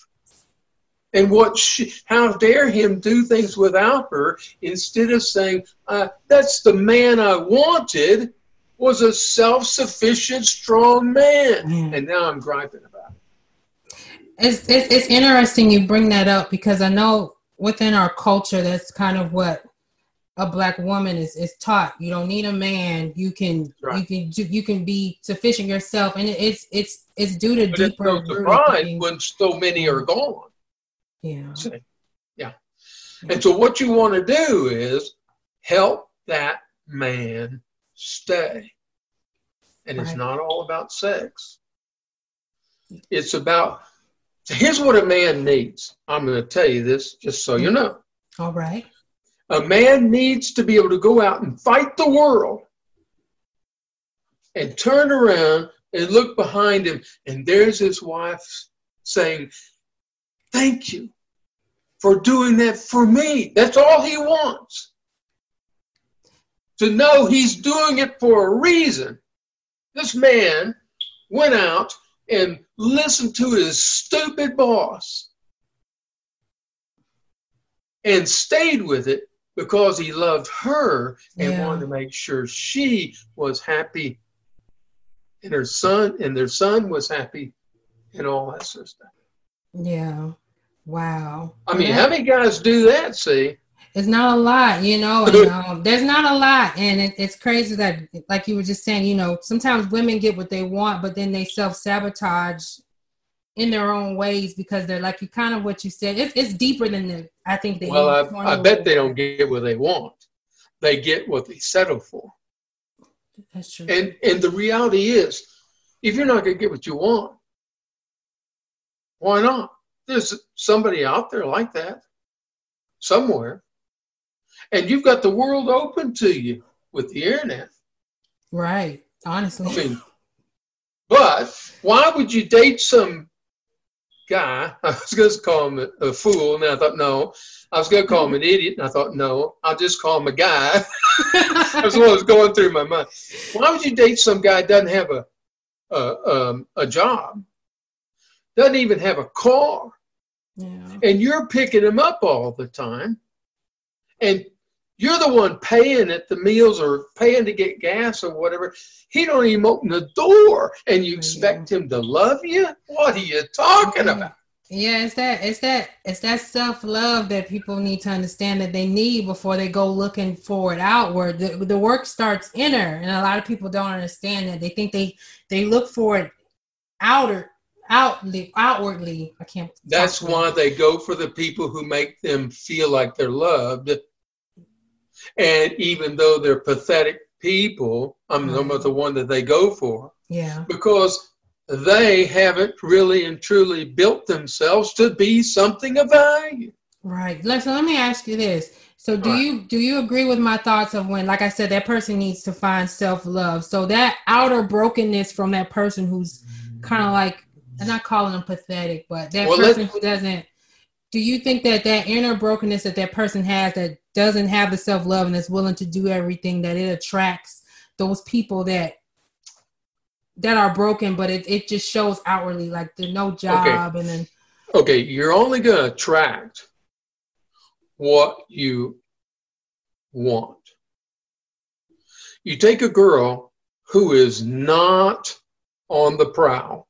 Speaker 3: And what she, how dare him do things without her instead of saying uh, that's the man i wanted was a self-sufficient strong man. Mm. and now i'm griping about it.
Speaker 2: It's, it's, it's interesting you bring that up because i know within our culture that's kind of what a black woman is, is taught you don't need a man you can right. you can do, you can be sufficient yourself and it's it's it's due to but deeper
Speaker 3: it's no when so many are gone
Speaker 2: yeah.
Speaker 3: Yeah. And so what you want to do is help that man stay. And it's not all about sex. It's about here's what a man needs. I'm going to tell you this just so you mm-hmm. know.
Speaker 2: All right.
Speaker 3: A man needs to be able to go out and fight the world and turn around and look behind him, and there's his wife saying, Thank you for doing that for me. That's all he wants. To know he's doing it for a reason. This man went out and listened to his stupid boss and stayed with it because he loved her and yeah. wanted to make sure she was happy and her son and their son was happy and all that sort of stuff.
Speaker 2: Yeah. Wow.
Speaker 3: I mean, yeah. how many guys do that? See,
Speaker 2: it's not a lot, you know. And, <laughs> um, there's not a lot, and it, it's crazy that, like you were just saying, you know, sometimes women get what they want, but then they self sabotage in their own ways because they're like you kind of what you said. It's, it's deeper than the. I think they.
Speaker 3: Well, I, I bet they don't get what they want. They get what they settle for.
Speaker 2: That's true.
Speaker 3: And and the reality is, if you're not going to get what you want, why not? There's somebody out there like that somewhere. And you've got the world open to you with the internet.
Speaker 2: Right. Honestly.
Speaker 3: I mean, but why would you date some guy? <laughs> I was going to call him a, a fool, and I thought, no. I was going to call him an idiot, and I thought, no. I'll just call him a guy. <laughs> That's what was going through my mind. Why would you date some guy that doesn't have a a, um, a job, doesn't even have a car,
Speaker 2: yeah.
Speaker 3: And you're picking him up all the time. And you're the one paying at the meals or paying to get gas or whatever. He don't even open the door and you expect him to love you? What are you talking about?
Speaker 2: Yeah, it's that it's that it's that self love that people need to understand that they need before they go looking for it outward. The, the work starts inner, and a lot of people don't understand that. They think they they look for it outer outly outwardly i can't
Speaker 3: that's why they go for the people who make them feel like they're loved and even though they're pathetic people. I'm
Speaker 2: Right.
Speaker 3: about the one that they go for
Speaker 2: Yeah.
Speaker 3: because they haven't really and truly built themselves to be something of value.
Speaker 2: Right. So let me ask you this. So do
Speaker 3: Right.
Speaker 2: you do you agree with my thoughts of when, like I said, that person needs to find self love? So that outer brokenness from that person who's mm-hmm. kind of like, I'm not calling them pathetic, but that
Speaker 3: Well,
Speaker 2: person who doesn't. Do you think that that inner brokenness that that person has that doesn't have the self love and is willing to do everything that it attracts those people that that are broken, but it, it just shows outwardly like the no job and then
Speaker 3: Okay, you're only going to attract what you want. You take a girl who is not on the prowl,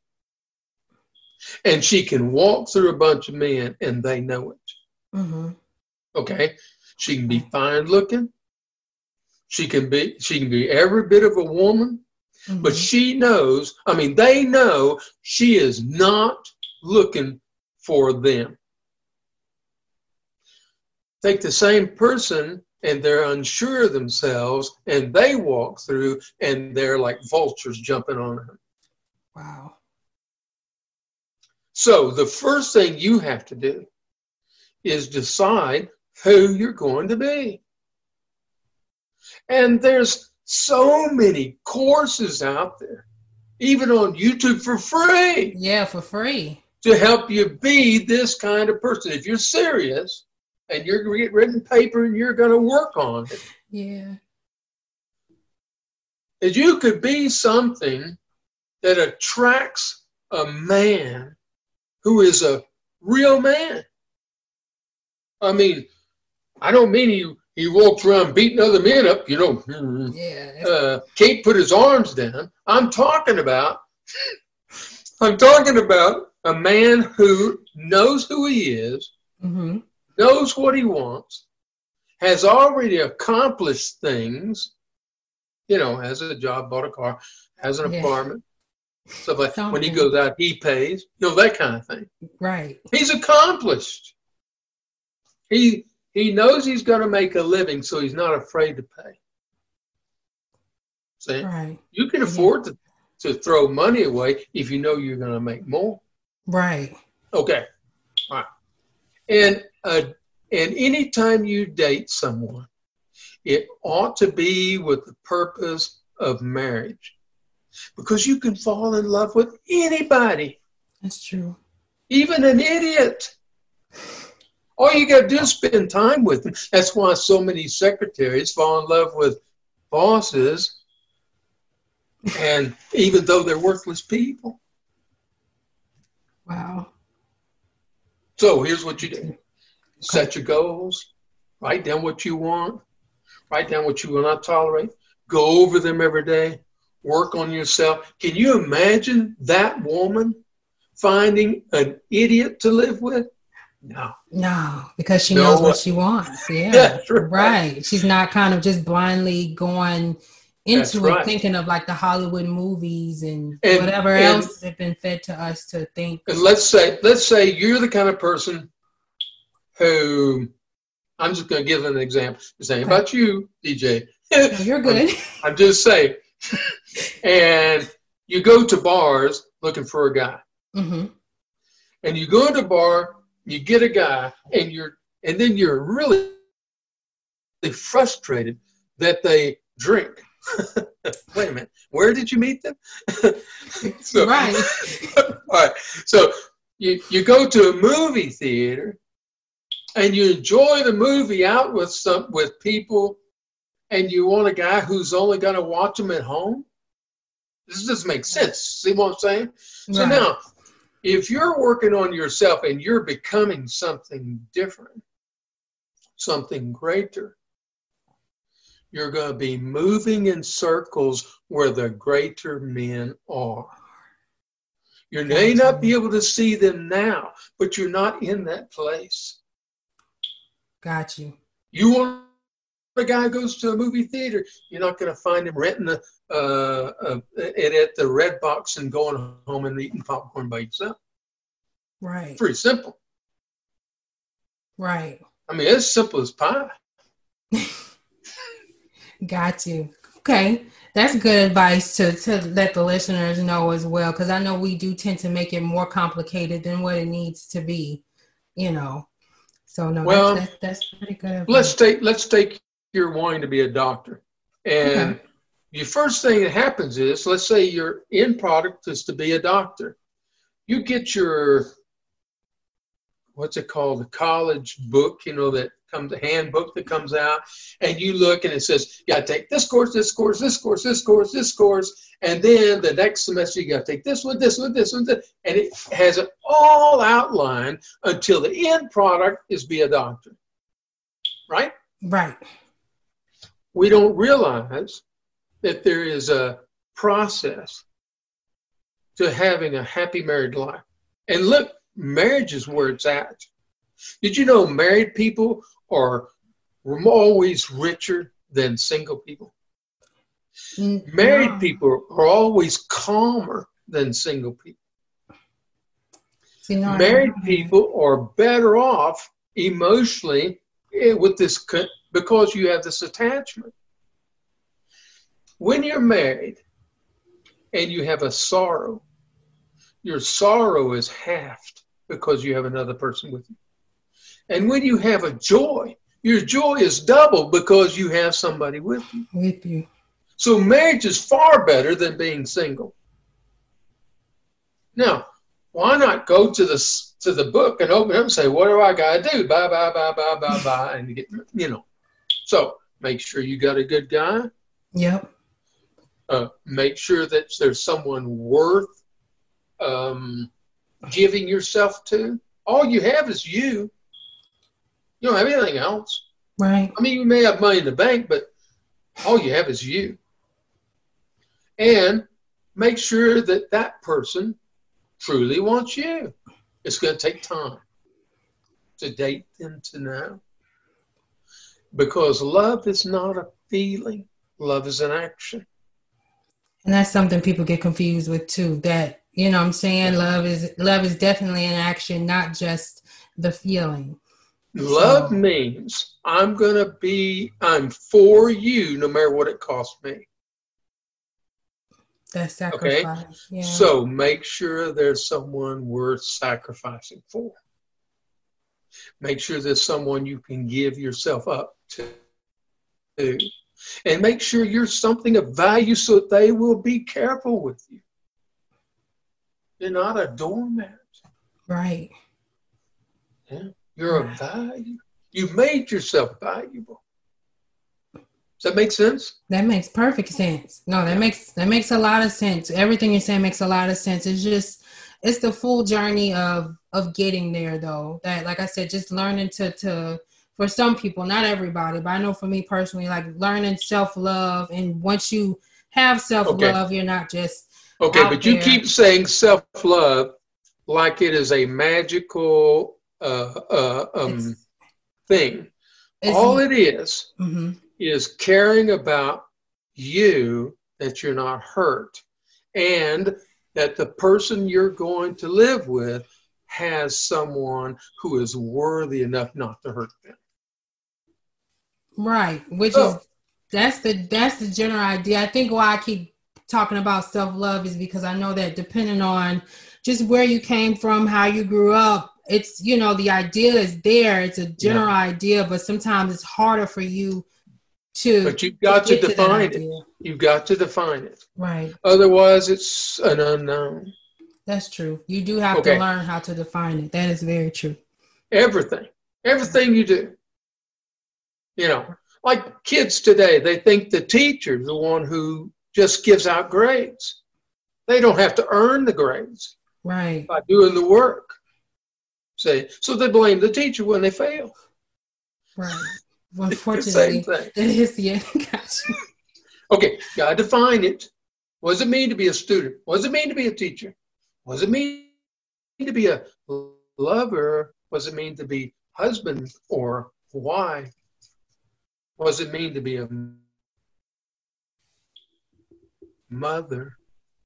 Speaker 3: and she can walk through a bunch of men and they know it.
Speaker 2: Mhm.
Speaker 3: Okay, she can be fine looking. She can be she can be every bit of a woman, but
Speaker 2: Mhm.
Speaker 3: she knows. I mean, they know she is not looking for them. Take the same person and they're unsure of themselves, and they walk through and they're like vultures jumping on her.
Speaker 2: wow.
Speaker 3: So the first thing you have to do is decide who you're going to be. And there's so many courses out there, even on YouTube for free,
Speaker 2: Yeah, for free.
Speaker 3: to help you be this kind of person. If you're serious and you're going to get written paper and you're going to work on it,
Speaker 2: Yeah.
Speaker 3: that you could be something that attracts a man who is a real man. I mean, I don't mean he, he walks around beating other men up, you know.
Speaker 2: Yeah.
Speaker 3: Uh, Kate put his arms down. I'm talking about, I'm talking about a man who knows who he is,
Speaker 2: mhm.
Speaker 3: knows what he wants, has already accomplished things, you know, has a job, bought a car, has an
Speaker 2: Yeah.
Speaker 3: apartment, like when he goes out, he pays, you know, that kind of thing.
Speaker 2: Right.
Speaker 3: He's accomplished. He he knows he's going to make a living, so he's not afraid to pay. See,
Speaker 2: Right.
Speaker 3: you can
Speaker 2: Yeah.
Speaker 3: afford to, to throw money away if you know you're going to make more.
Speaker 2: Right.
Speaker 3: Okay. All right. And uh, and anytime you date someone, it ought to be with the purpose of marriage. Because you can fall in love with anybody,
Speaker 2: That's true.
Speaker 3: even an idiot. All you got to do is spend time with them. That's why so many secretaries fall in love with bosses, and even though they're worthless people.
Speaker 2: Wow.
Speaker 3: So here's what you do set your goals, write down what you want, write down what you will not tolerate, go over them every day, work on yourself. Can you imagine that woman finding an idiot to live with? No.
Speaker 2: No, because she
Speaker 3: No,
Speaker 2: knows what she wants. <laughs> Yeah.
Speaker 3: That's right.
Speaker 2: right. She's not kind of just blindly going
Speaker 3: That's
Speaker 2: into it thinking of like the Hollywood movies and,
Speaker 3: And-
Speaker 2: whatever
Speaker 3: and-
Speaker 2: else has been fed to us to think.
Speaker 3: And let's say let's say you're the kind of person who I'm just going to give an example. Saying
Speaker 2: Okay.
Speaker 3: about you, DJ.
Speaker 2: No, you're <laughs> good.
Speaker 3: I'm just saying. And you go to bars looking for a guy.
Speaker 2: hmm
Speaker 3: and you go to a bar, you get a guy, and you're and then you're really frustrated that they drink. <laughs> Wait a minute, where did you meet them? <laughs> so,
Speaker 2: Right. <laughs>
Speaker 3: all right. So you you go to a movie theater, and you enjoy the movie out with some with people, and you want a guy who's only going to watch them at home. This doesn't make sense. See what I'm saying? So now, if you're working on yourself and you're becoming something different, something greater, you're going to be moving in circles where the greater men are. You may not be able to see them now, but you're not in that place.
Speaker 2: Got you.
Speaker 3: You want a guy goes to a movie theater, you're not going to find him renting a, uh, uh, it at the Redbox and going home and eating popcorn by yourself.
Speaker 2: Right.
Speaker 3: Pretty simple.
Speaker 2: Right.
Speaker 3: I mean, it's simple as pie. <laughs>
Speaker 2: Got you. Okay, that's good advice to, to let the listeners know as well, because I know we do tend to make it more complicated than what it needs to be, you know. So no, well, that's, that's, that's pretty good. Advice.
Speaker 3: Let's take let's take your wanting to be a doctor, and okay. your first thing that happens is, let's say your end product is to be a doctor. You get your what's it called, the college book, you know, that comes a handbook that comes out, and you look and it says, you got to take this course, this course, this course, this course, this course, and then the next semester you got to take this one, this one, this one, this, and it has it all outlined until the end product is be a doctor. Right?
Speaker 2: Right.
Speaker 3: We don't realize that there is a process to having a happy married life. And look, marriage is where it's at. Did you know married people are always richer than single people? Mm, married people are always calmer than single people. See, no, married people are better off emotionally eh, with this because you have this attachment. When you're married and you have a sorrow, your sorrow is halved because you have another person with you. And when you have a joy, your joy is double because you have somebody with you.
Speaker 2: With you.
Speaker 3: So marriage is far better than being single. Now, why not go to the to the book and open up and say, "What do I got to do?" Bye, bye, bye, bye, bye, bye, and you get you know. So make sure you got a good guy.
Speaker 2: Yep.
Speaker 3: Uh, make sure that there's someone worth um, giving yourself to. All you have is you. You don't have anything else.
Speaker 2: Right.
Speaker 3: I mean, you may have money in the bank, but all you have is you. And make sure that that person truly wants you. It's going to take time to date them to know. Because love is not a feeling, love is an action.
Speaker 2: And that's something people get confused with too. That you know what I'm saying? Love is love is definitely an action, not just the feeling.
Speaker 3: Love so, means I'm gonna be I'm for you no matter what it costs me.
Speaker 2: That sacrifice. Okay.
Speaker 3: Yeah. So make sure there's someone worth sacrificing for. Make sure there's someone you can give yourself up to. Do. And make sure you're something of value so that they will be careful with you. You're not a doormat.
Speaker 2: Right.
Speaker 3: Yeah. You're right. a value. You've made yourself valuable. Does that make sense?
Speaker 2: That makes perfect sense. No, that makes that makes a lot of sense. Everything you're saying makes a lot of sense. It's just it's the full journey of of getting there though. That like I said, just learning to to for some people, not everybody, but I know for me personally, like learning self love and once you have self love, okay. you're not just
Speaker 3: Okay, but you keep saying self love like it is a magical uh, uh, um, it's, thing. It's, All it is, mm-hmm. is caring about you that you're not hurt and that the person you're going to live with has someone who is worthy enough not to hurt them.
Speaker 2: Right, which is oh. that's the that's the general idea. I think why I keep talking about self love is because I know that depending on just where you came from, how you grew up, it's you know the idea is there. It's a general yeah. idea, but sometimes it's harder for you to.
Speaker 3: But you've got to, to define it. You've got to define it.
Speaker 2: Right.
Speaker 3: Otherwise, it's an unknown.
Speaker 2: That's true. You do have okay. to learn how to define it. That is very true.
Speaker 3: Everything, everything you do. You know, like kids today, they think the teacher's the one who just gives out grades. They don't have to earn the grades
Speaker 2: right
Speaker 3: by doing the work. Say so they blame the teacher when they fail.
Speaker 2: Right. <laughs> Well, unfortunately, that is the end. <laughs> gotcha.
Speaker 3: Okay, gotta define it. What does it mean to be a student? What does it mean to be a teacher? What does it mean to be a lover? What does it mean to be husband or wife? What does it mean to be a mother.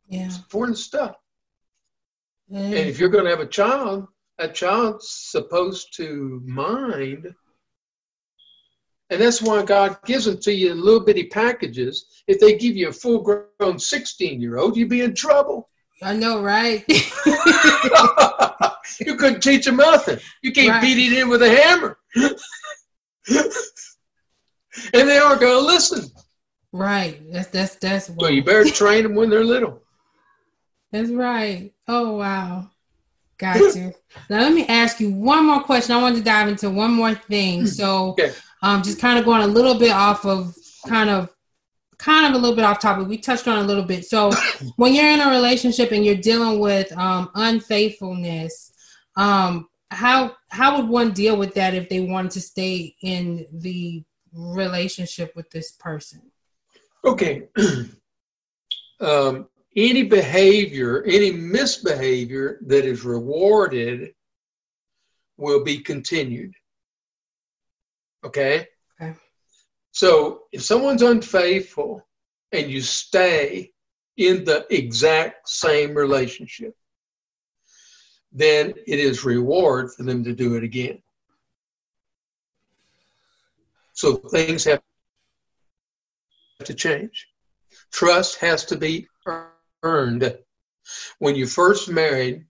Speaker 2: Yeah.
Speaker 3: It's important stuff. And if you're going to have a child, that child's supposed to mind And that's why God gives them to you in little bitty packages. If they give you a full grown 16 year old, you'd be in trouble.
Speaker 2: I know, right? <laughs> <laughs>
Speaker 3: you couldn't teach them nothing. You can't
Speaker 2: Right.
Speaker 3: beat it in with a hammer. <laughs> and they aren't going to listen.
Speaker 2: right. That's that's that's
Speaker 3: So you better train them when they're little.
Speaker 2: That's right. Oh wow. Got you. now let me ask you one more question. I wanted to dive into one more thing. So
Speaker 3: Okay.
Speaker 2: um just kind of going a little bit off of kind of kind of a little bit off topic. We touched on a little bit. So <coughs> when you're in a relationship and you're dealing with um unfaithfulness, um how how would one deal with that if they wanted to stay in the relationship with this person?
Speaker 3: Okay. <clears throat> um, any behavior, any misbehavior that is rewarded will be continued. Okay?
Speaker 2: Okay.
Speaker 3: So if someone's unfaithful and you stay in the exact same relationship, then it is reward for them to do it again. So things have to change. Trust has to be earned. When you first married,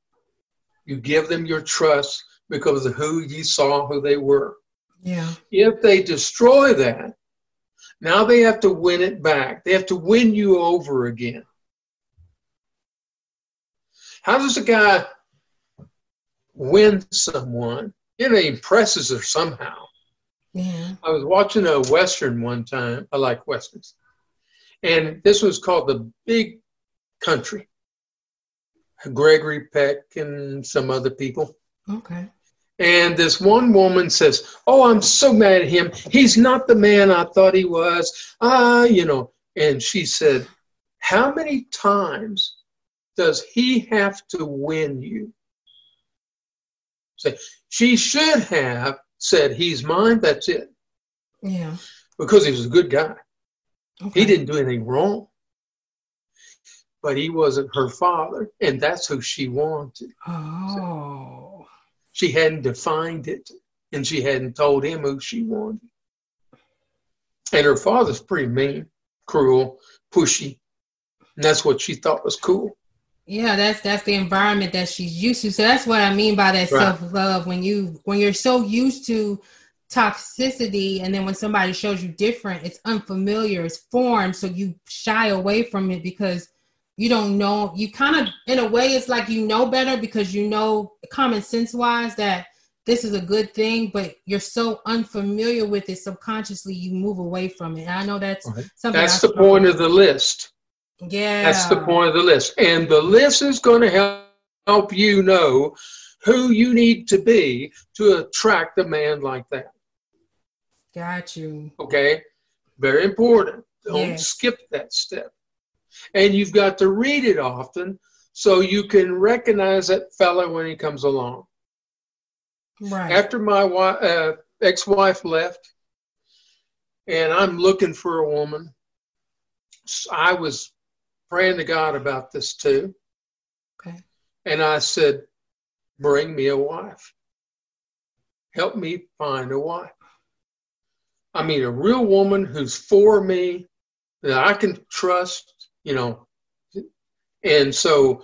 Speaker 3: you give them your trust because of who you saw who they were.
Speaker 2: Yeah.
Speaker 3: If they destroy that, now they have to win it back. They have to win you over again. How does a guy win someone? You know, impresses her somehow.
Speaker 2: Yeah.
Speaker 3: I was watching a Western one time. I like Westerns. And this was called The Big Country. Gregory Peck and some other people.
Speaker 2: Okay.
Speaker 3: And this one woman says, Oh, I'm so mad at him. He's not the man I thought he was. Ah, you know. And she said, How many times does he have to win you? Say, she should have said, He's mine, that's it.
Speaker 2: Yeah.
Speaker 3: Because he was a good guy.
Speaker 2: Okay.
Speaker 3: He didn't do anything wrong. But he wasn't her father, and that's who she wanted.
Speaker 2: Oh.
Speaker 3: She hadn't defined it, and she hadn't told him who she wanted. And her father's pretty mean, cruel, pushy, and that's what she thought was cool.
Speaker 2: Yeah, that's that's the environment that she's used to. So that's what I mean by that
Speaker 3: Right.
Speaker 2: self love. When you when you're so used to toxicity, and then when somebody shows you different, it's unfamiliar, it's foreign, so you shy away from it because you don't know. You kind of, in a way, it's like you know better because you know common sense wise that this is a good thing, but you're so unfamiliar with it subconsciously, you move away from it. And I know that's something.
Speaker 3: That's
Speaker 2: I
Speaker 3: the point of the list.
Speaker 2: Yeah,
Speaker 3: That's the point of the list. And the list is going to help, you know who you need to be to attract a man like that.
Speaker 2: Got you.
Speaker 3: Okay? Very important. Don't
Speaker 2: Yes.
Speaker 3: skip that step. And you've got to read it often so you can recognize that fellow when he comes along.
Speaker 2: Right.
Speaker 3: After my wi- uh, ex wife left, and I'm looking for a woman, I was praying to God about this too.
Speaker 2: okay.
Speaker 3: And I said, Bring me a wife. Help me find a wife. I mean, a real woman who's for me, that I can trust, you know. And so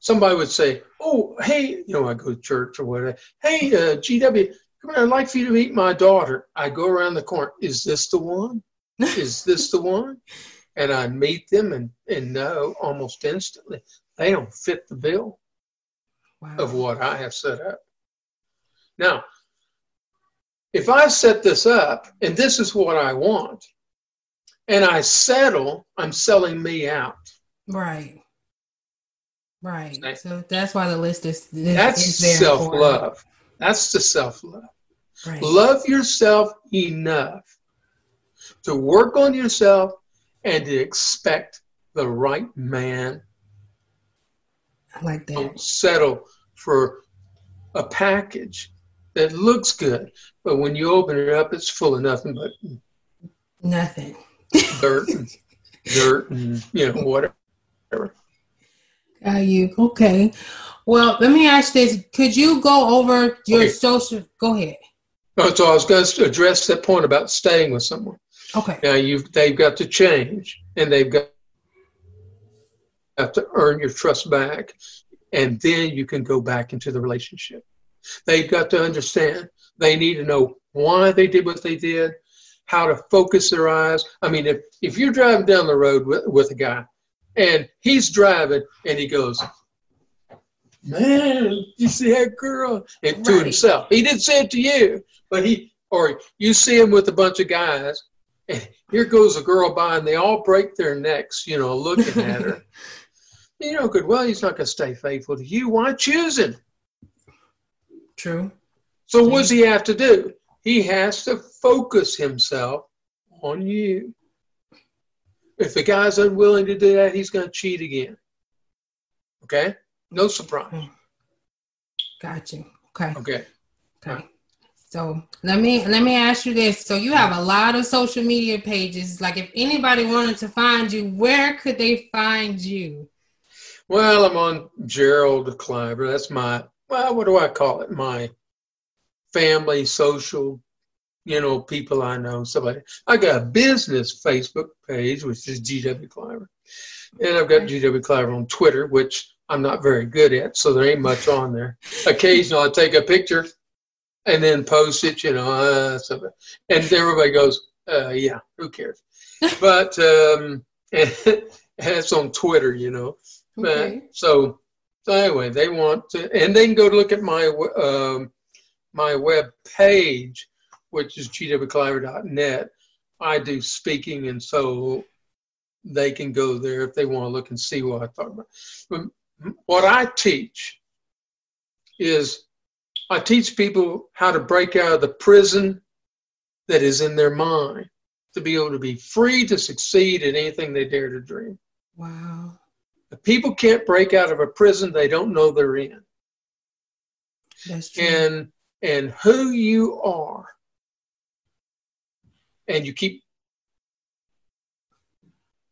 Speaker 3: somebody would say, Oh, hey, you know, I go to church or whatever. Hey, uh, GW, come on, I'd like for you to meet my daughter. I go around the corner. Is this the one? <laughs> Is this the one? And I meet them and, and know almost instantly they don't fit the bill
Speaker 2: Wow.
Speaker 3: of what I have set up. Now, if I set this up and this is what I want, and I settle, I'm selling me out.
Speaker 2: Right. Right. So that's why the list is, is
Speaker 3: That's
Speaker 2: is
Speaker 3: self love. That's the self love.
Speaker 2: Right.
Speaker 3: Love yourself enough to work on yourself and to expect the right man.
Speaker 2: I like that.
Speaker 3: Don't settle for a package that looks good, but when you open it up, it's full of nothing but
Speaker 2: Nothing.
Speaker 3: dirt and <laughs> dirt and you know whatever.
Speaker 2: Got you. Okay. Well, let me ask this. Could you go over your
Speaker 3: Okay.
Speaker 2: social go ahead.
Speaker 3: Oh, so I was going to address that point about staying with someone.
Speaker 2: Okay.
Speaker 3: Now you've they've got to change, and they've got to earn your trust back, and then you can go back into the relationship. They've got to understand. They need to know why they did what they did, how to focus their eyes. I mean, if if you're driving down the road with, with a guy, and he's driving, and he goes, "Man, you see that girl?" And to himself, he didn't say it to you, but he or you see him with a bunch of guys, <laughs> here goes a girl by, and they all break their necks, you know, looking at her. <laughs> you know, good. Well, he's not going to stay faithful to you. Why choose him?
Speaker 2: True.
Speaker 3: So what does he have to do? He has to focus himself on you. If the guy's unwilling to do that, he's going to cheat again. Okay? No surprise. Hmm.
Speaker 2: Got you. Okay.
Speaker 3: Okay.
Speaker 2: Okay. So let me let me ask you this. So you have a lot of social media pages. Like if anybody wanted to find you, where could they find you?
Speaker 3: Well, I'm on Gerald Cliver. That's my, well, what do I call it? My family, social, you know, people I know, somebody. I got a business Facebook page, which is GW Cliver. And I've got GW Cliver on Twitter, which I'm not very good at, so there ain't much on there. Occasionally I take a picture and then post it, you know, uh, something. and everybody goes, uh, yeah, who cares? <laughs> But um, <laughs> it's on Twitter, you know.
Speaker 2: Okay.
Speaker 3: But, so, so anyway, they want to, and they can go to look at my um, my web page, which is gwcliver.net. I do speaking, and so they can go there if they want to look and see what I talk about. But what I teach is I teach people how to break out of the prison that is in their mind to be able to be free to succeed in anything they dare to dream.
Speaker 2: Wow.
Speaker 3: If people can't break out of a prison they don't know they're in.
Speaker 2: That's true.
Speaker 3: And and who you are. And you keep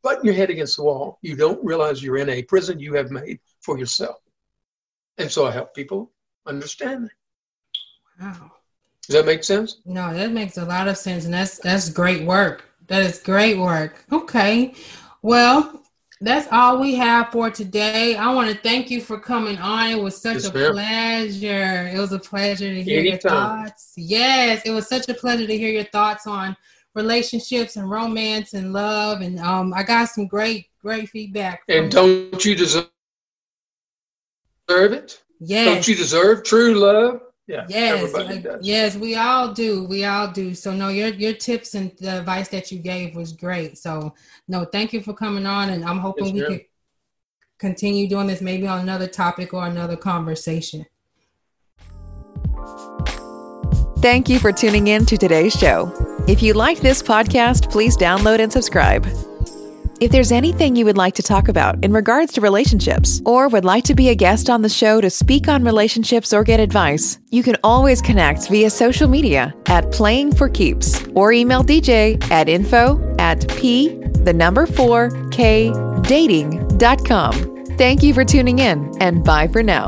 Speaker 3: butting your head against the wall. You don't realize you're in a prison you have made for yourself. And so I help people understand that.
Speaker 2: Wow.
Speaker 3: Does that make sense?
Speaker 2: No, that makes a lot of sense, and that's that's great work. That is great work. Okay, well, that's all we have for today. I want to thank you for coming on. It was such
Speaker 3: Yes,
Speaker 2: a
Speaker 3: ma'am.
Speaker 2: pleasure. It was a pleasure to hear your thoughts. Yes, it was such a pleasure to hear your thoughts on relationships and romance and love. And um, I got some great, great feedback.
Speaker 3: And don't you deserve it?
Speaker 2: yes,
Speaker 3: Don't you deserve true love? Yeah.
Speaker 2: Yes, like- yes, we all do. We all do. So no, your your tips and the advice that you gave was great. So no, thank you for coming on, and I'm hoping
Speaker 3: Yes,
Speaker 2: we
Speaker 3: ma'am.
Speaker 2: could continue doing this maybe on another topic or another conversation.
Speaker 1: Thank you for tuning in to today's show. If you like this podcast, please download and subscribe. If there's anything you would like to talk about in regards to relationships, or would like to be a guest on the show to speak on relationships or get advice, you can always connect via social media at Playing for Keeps or email DJ at info at p the number 4 k dating.com. Thank you for tuning in and bye for now.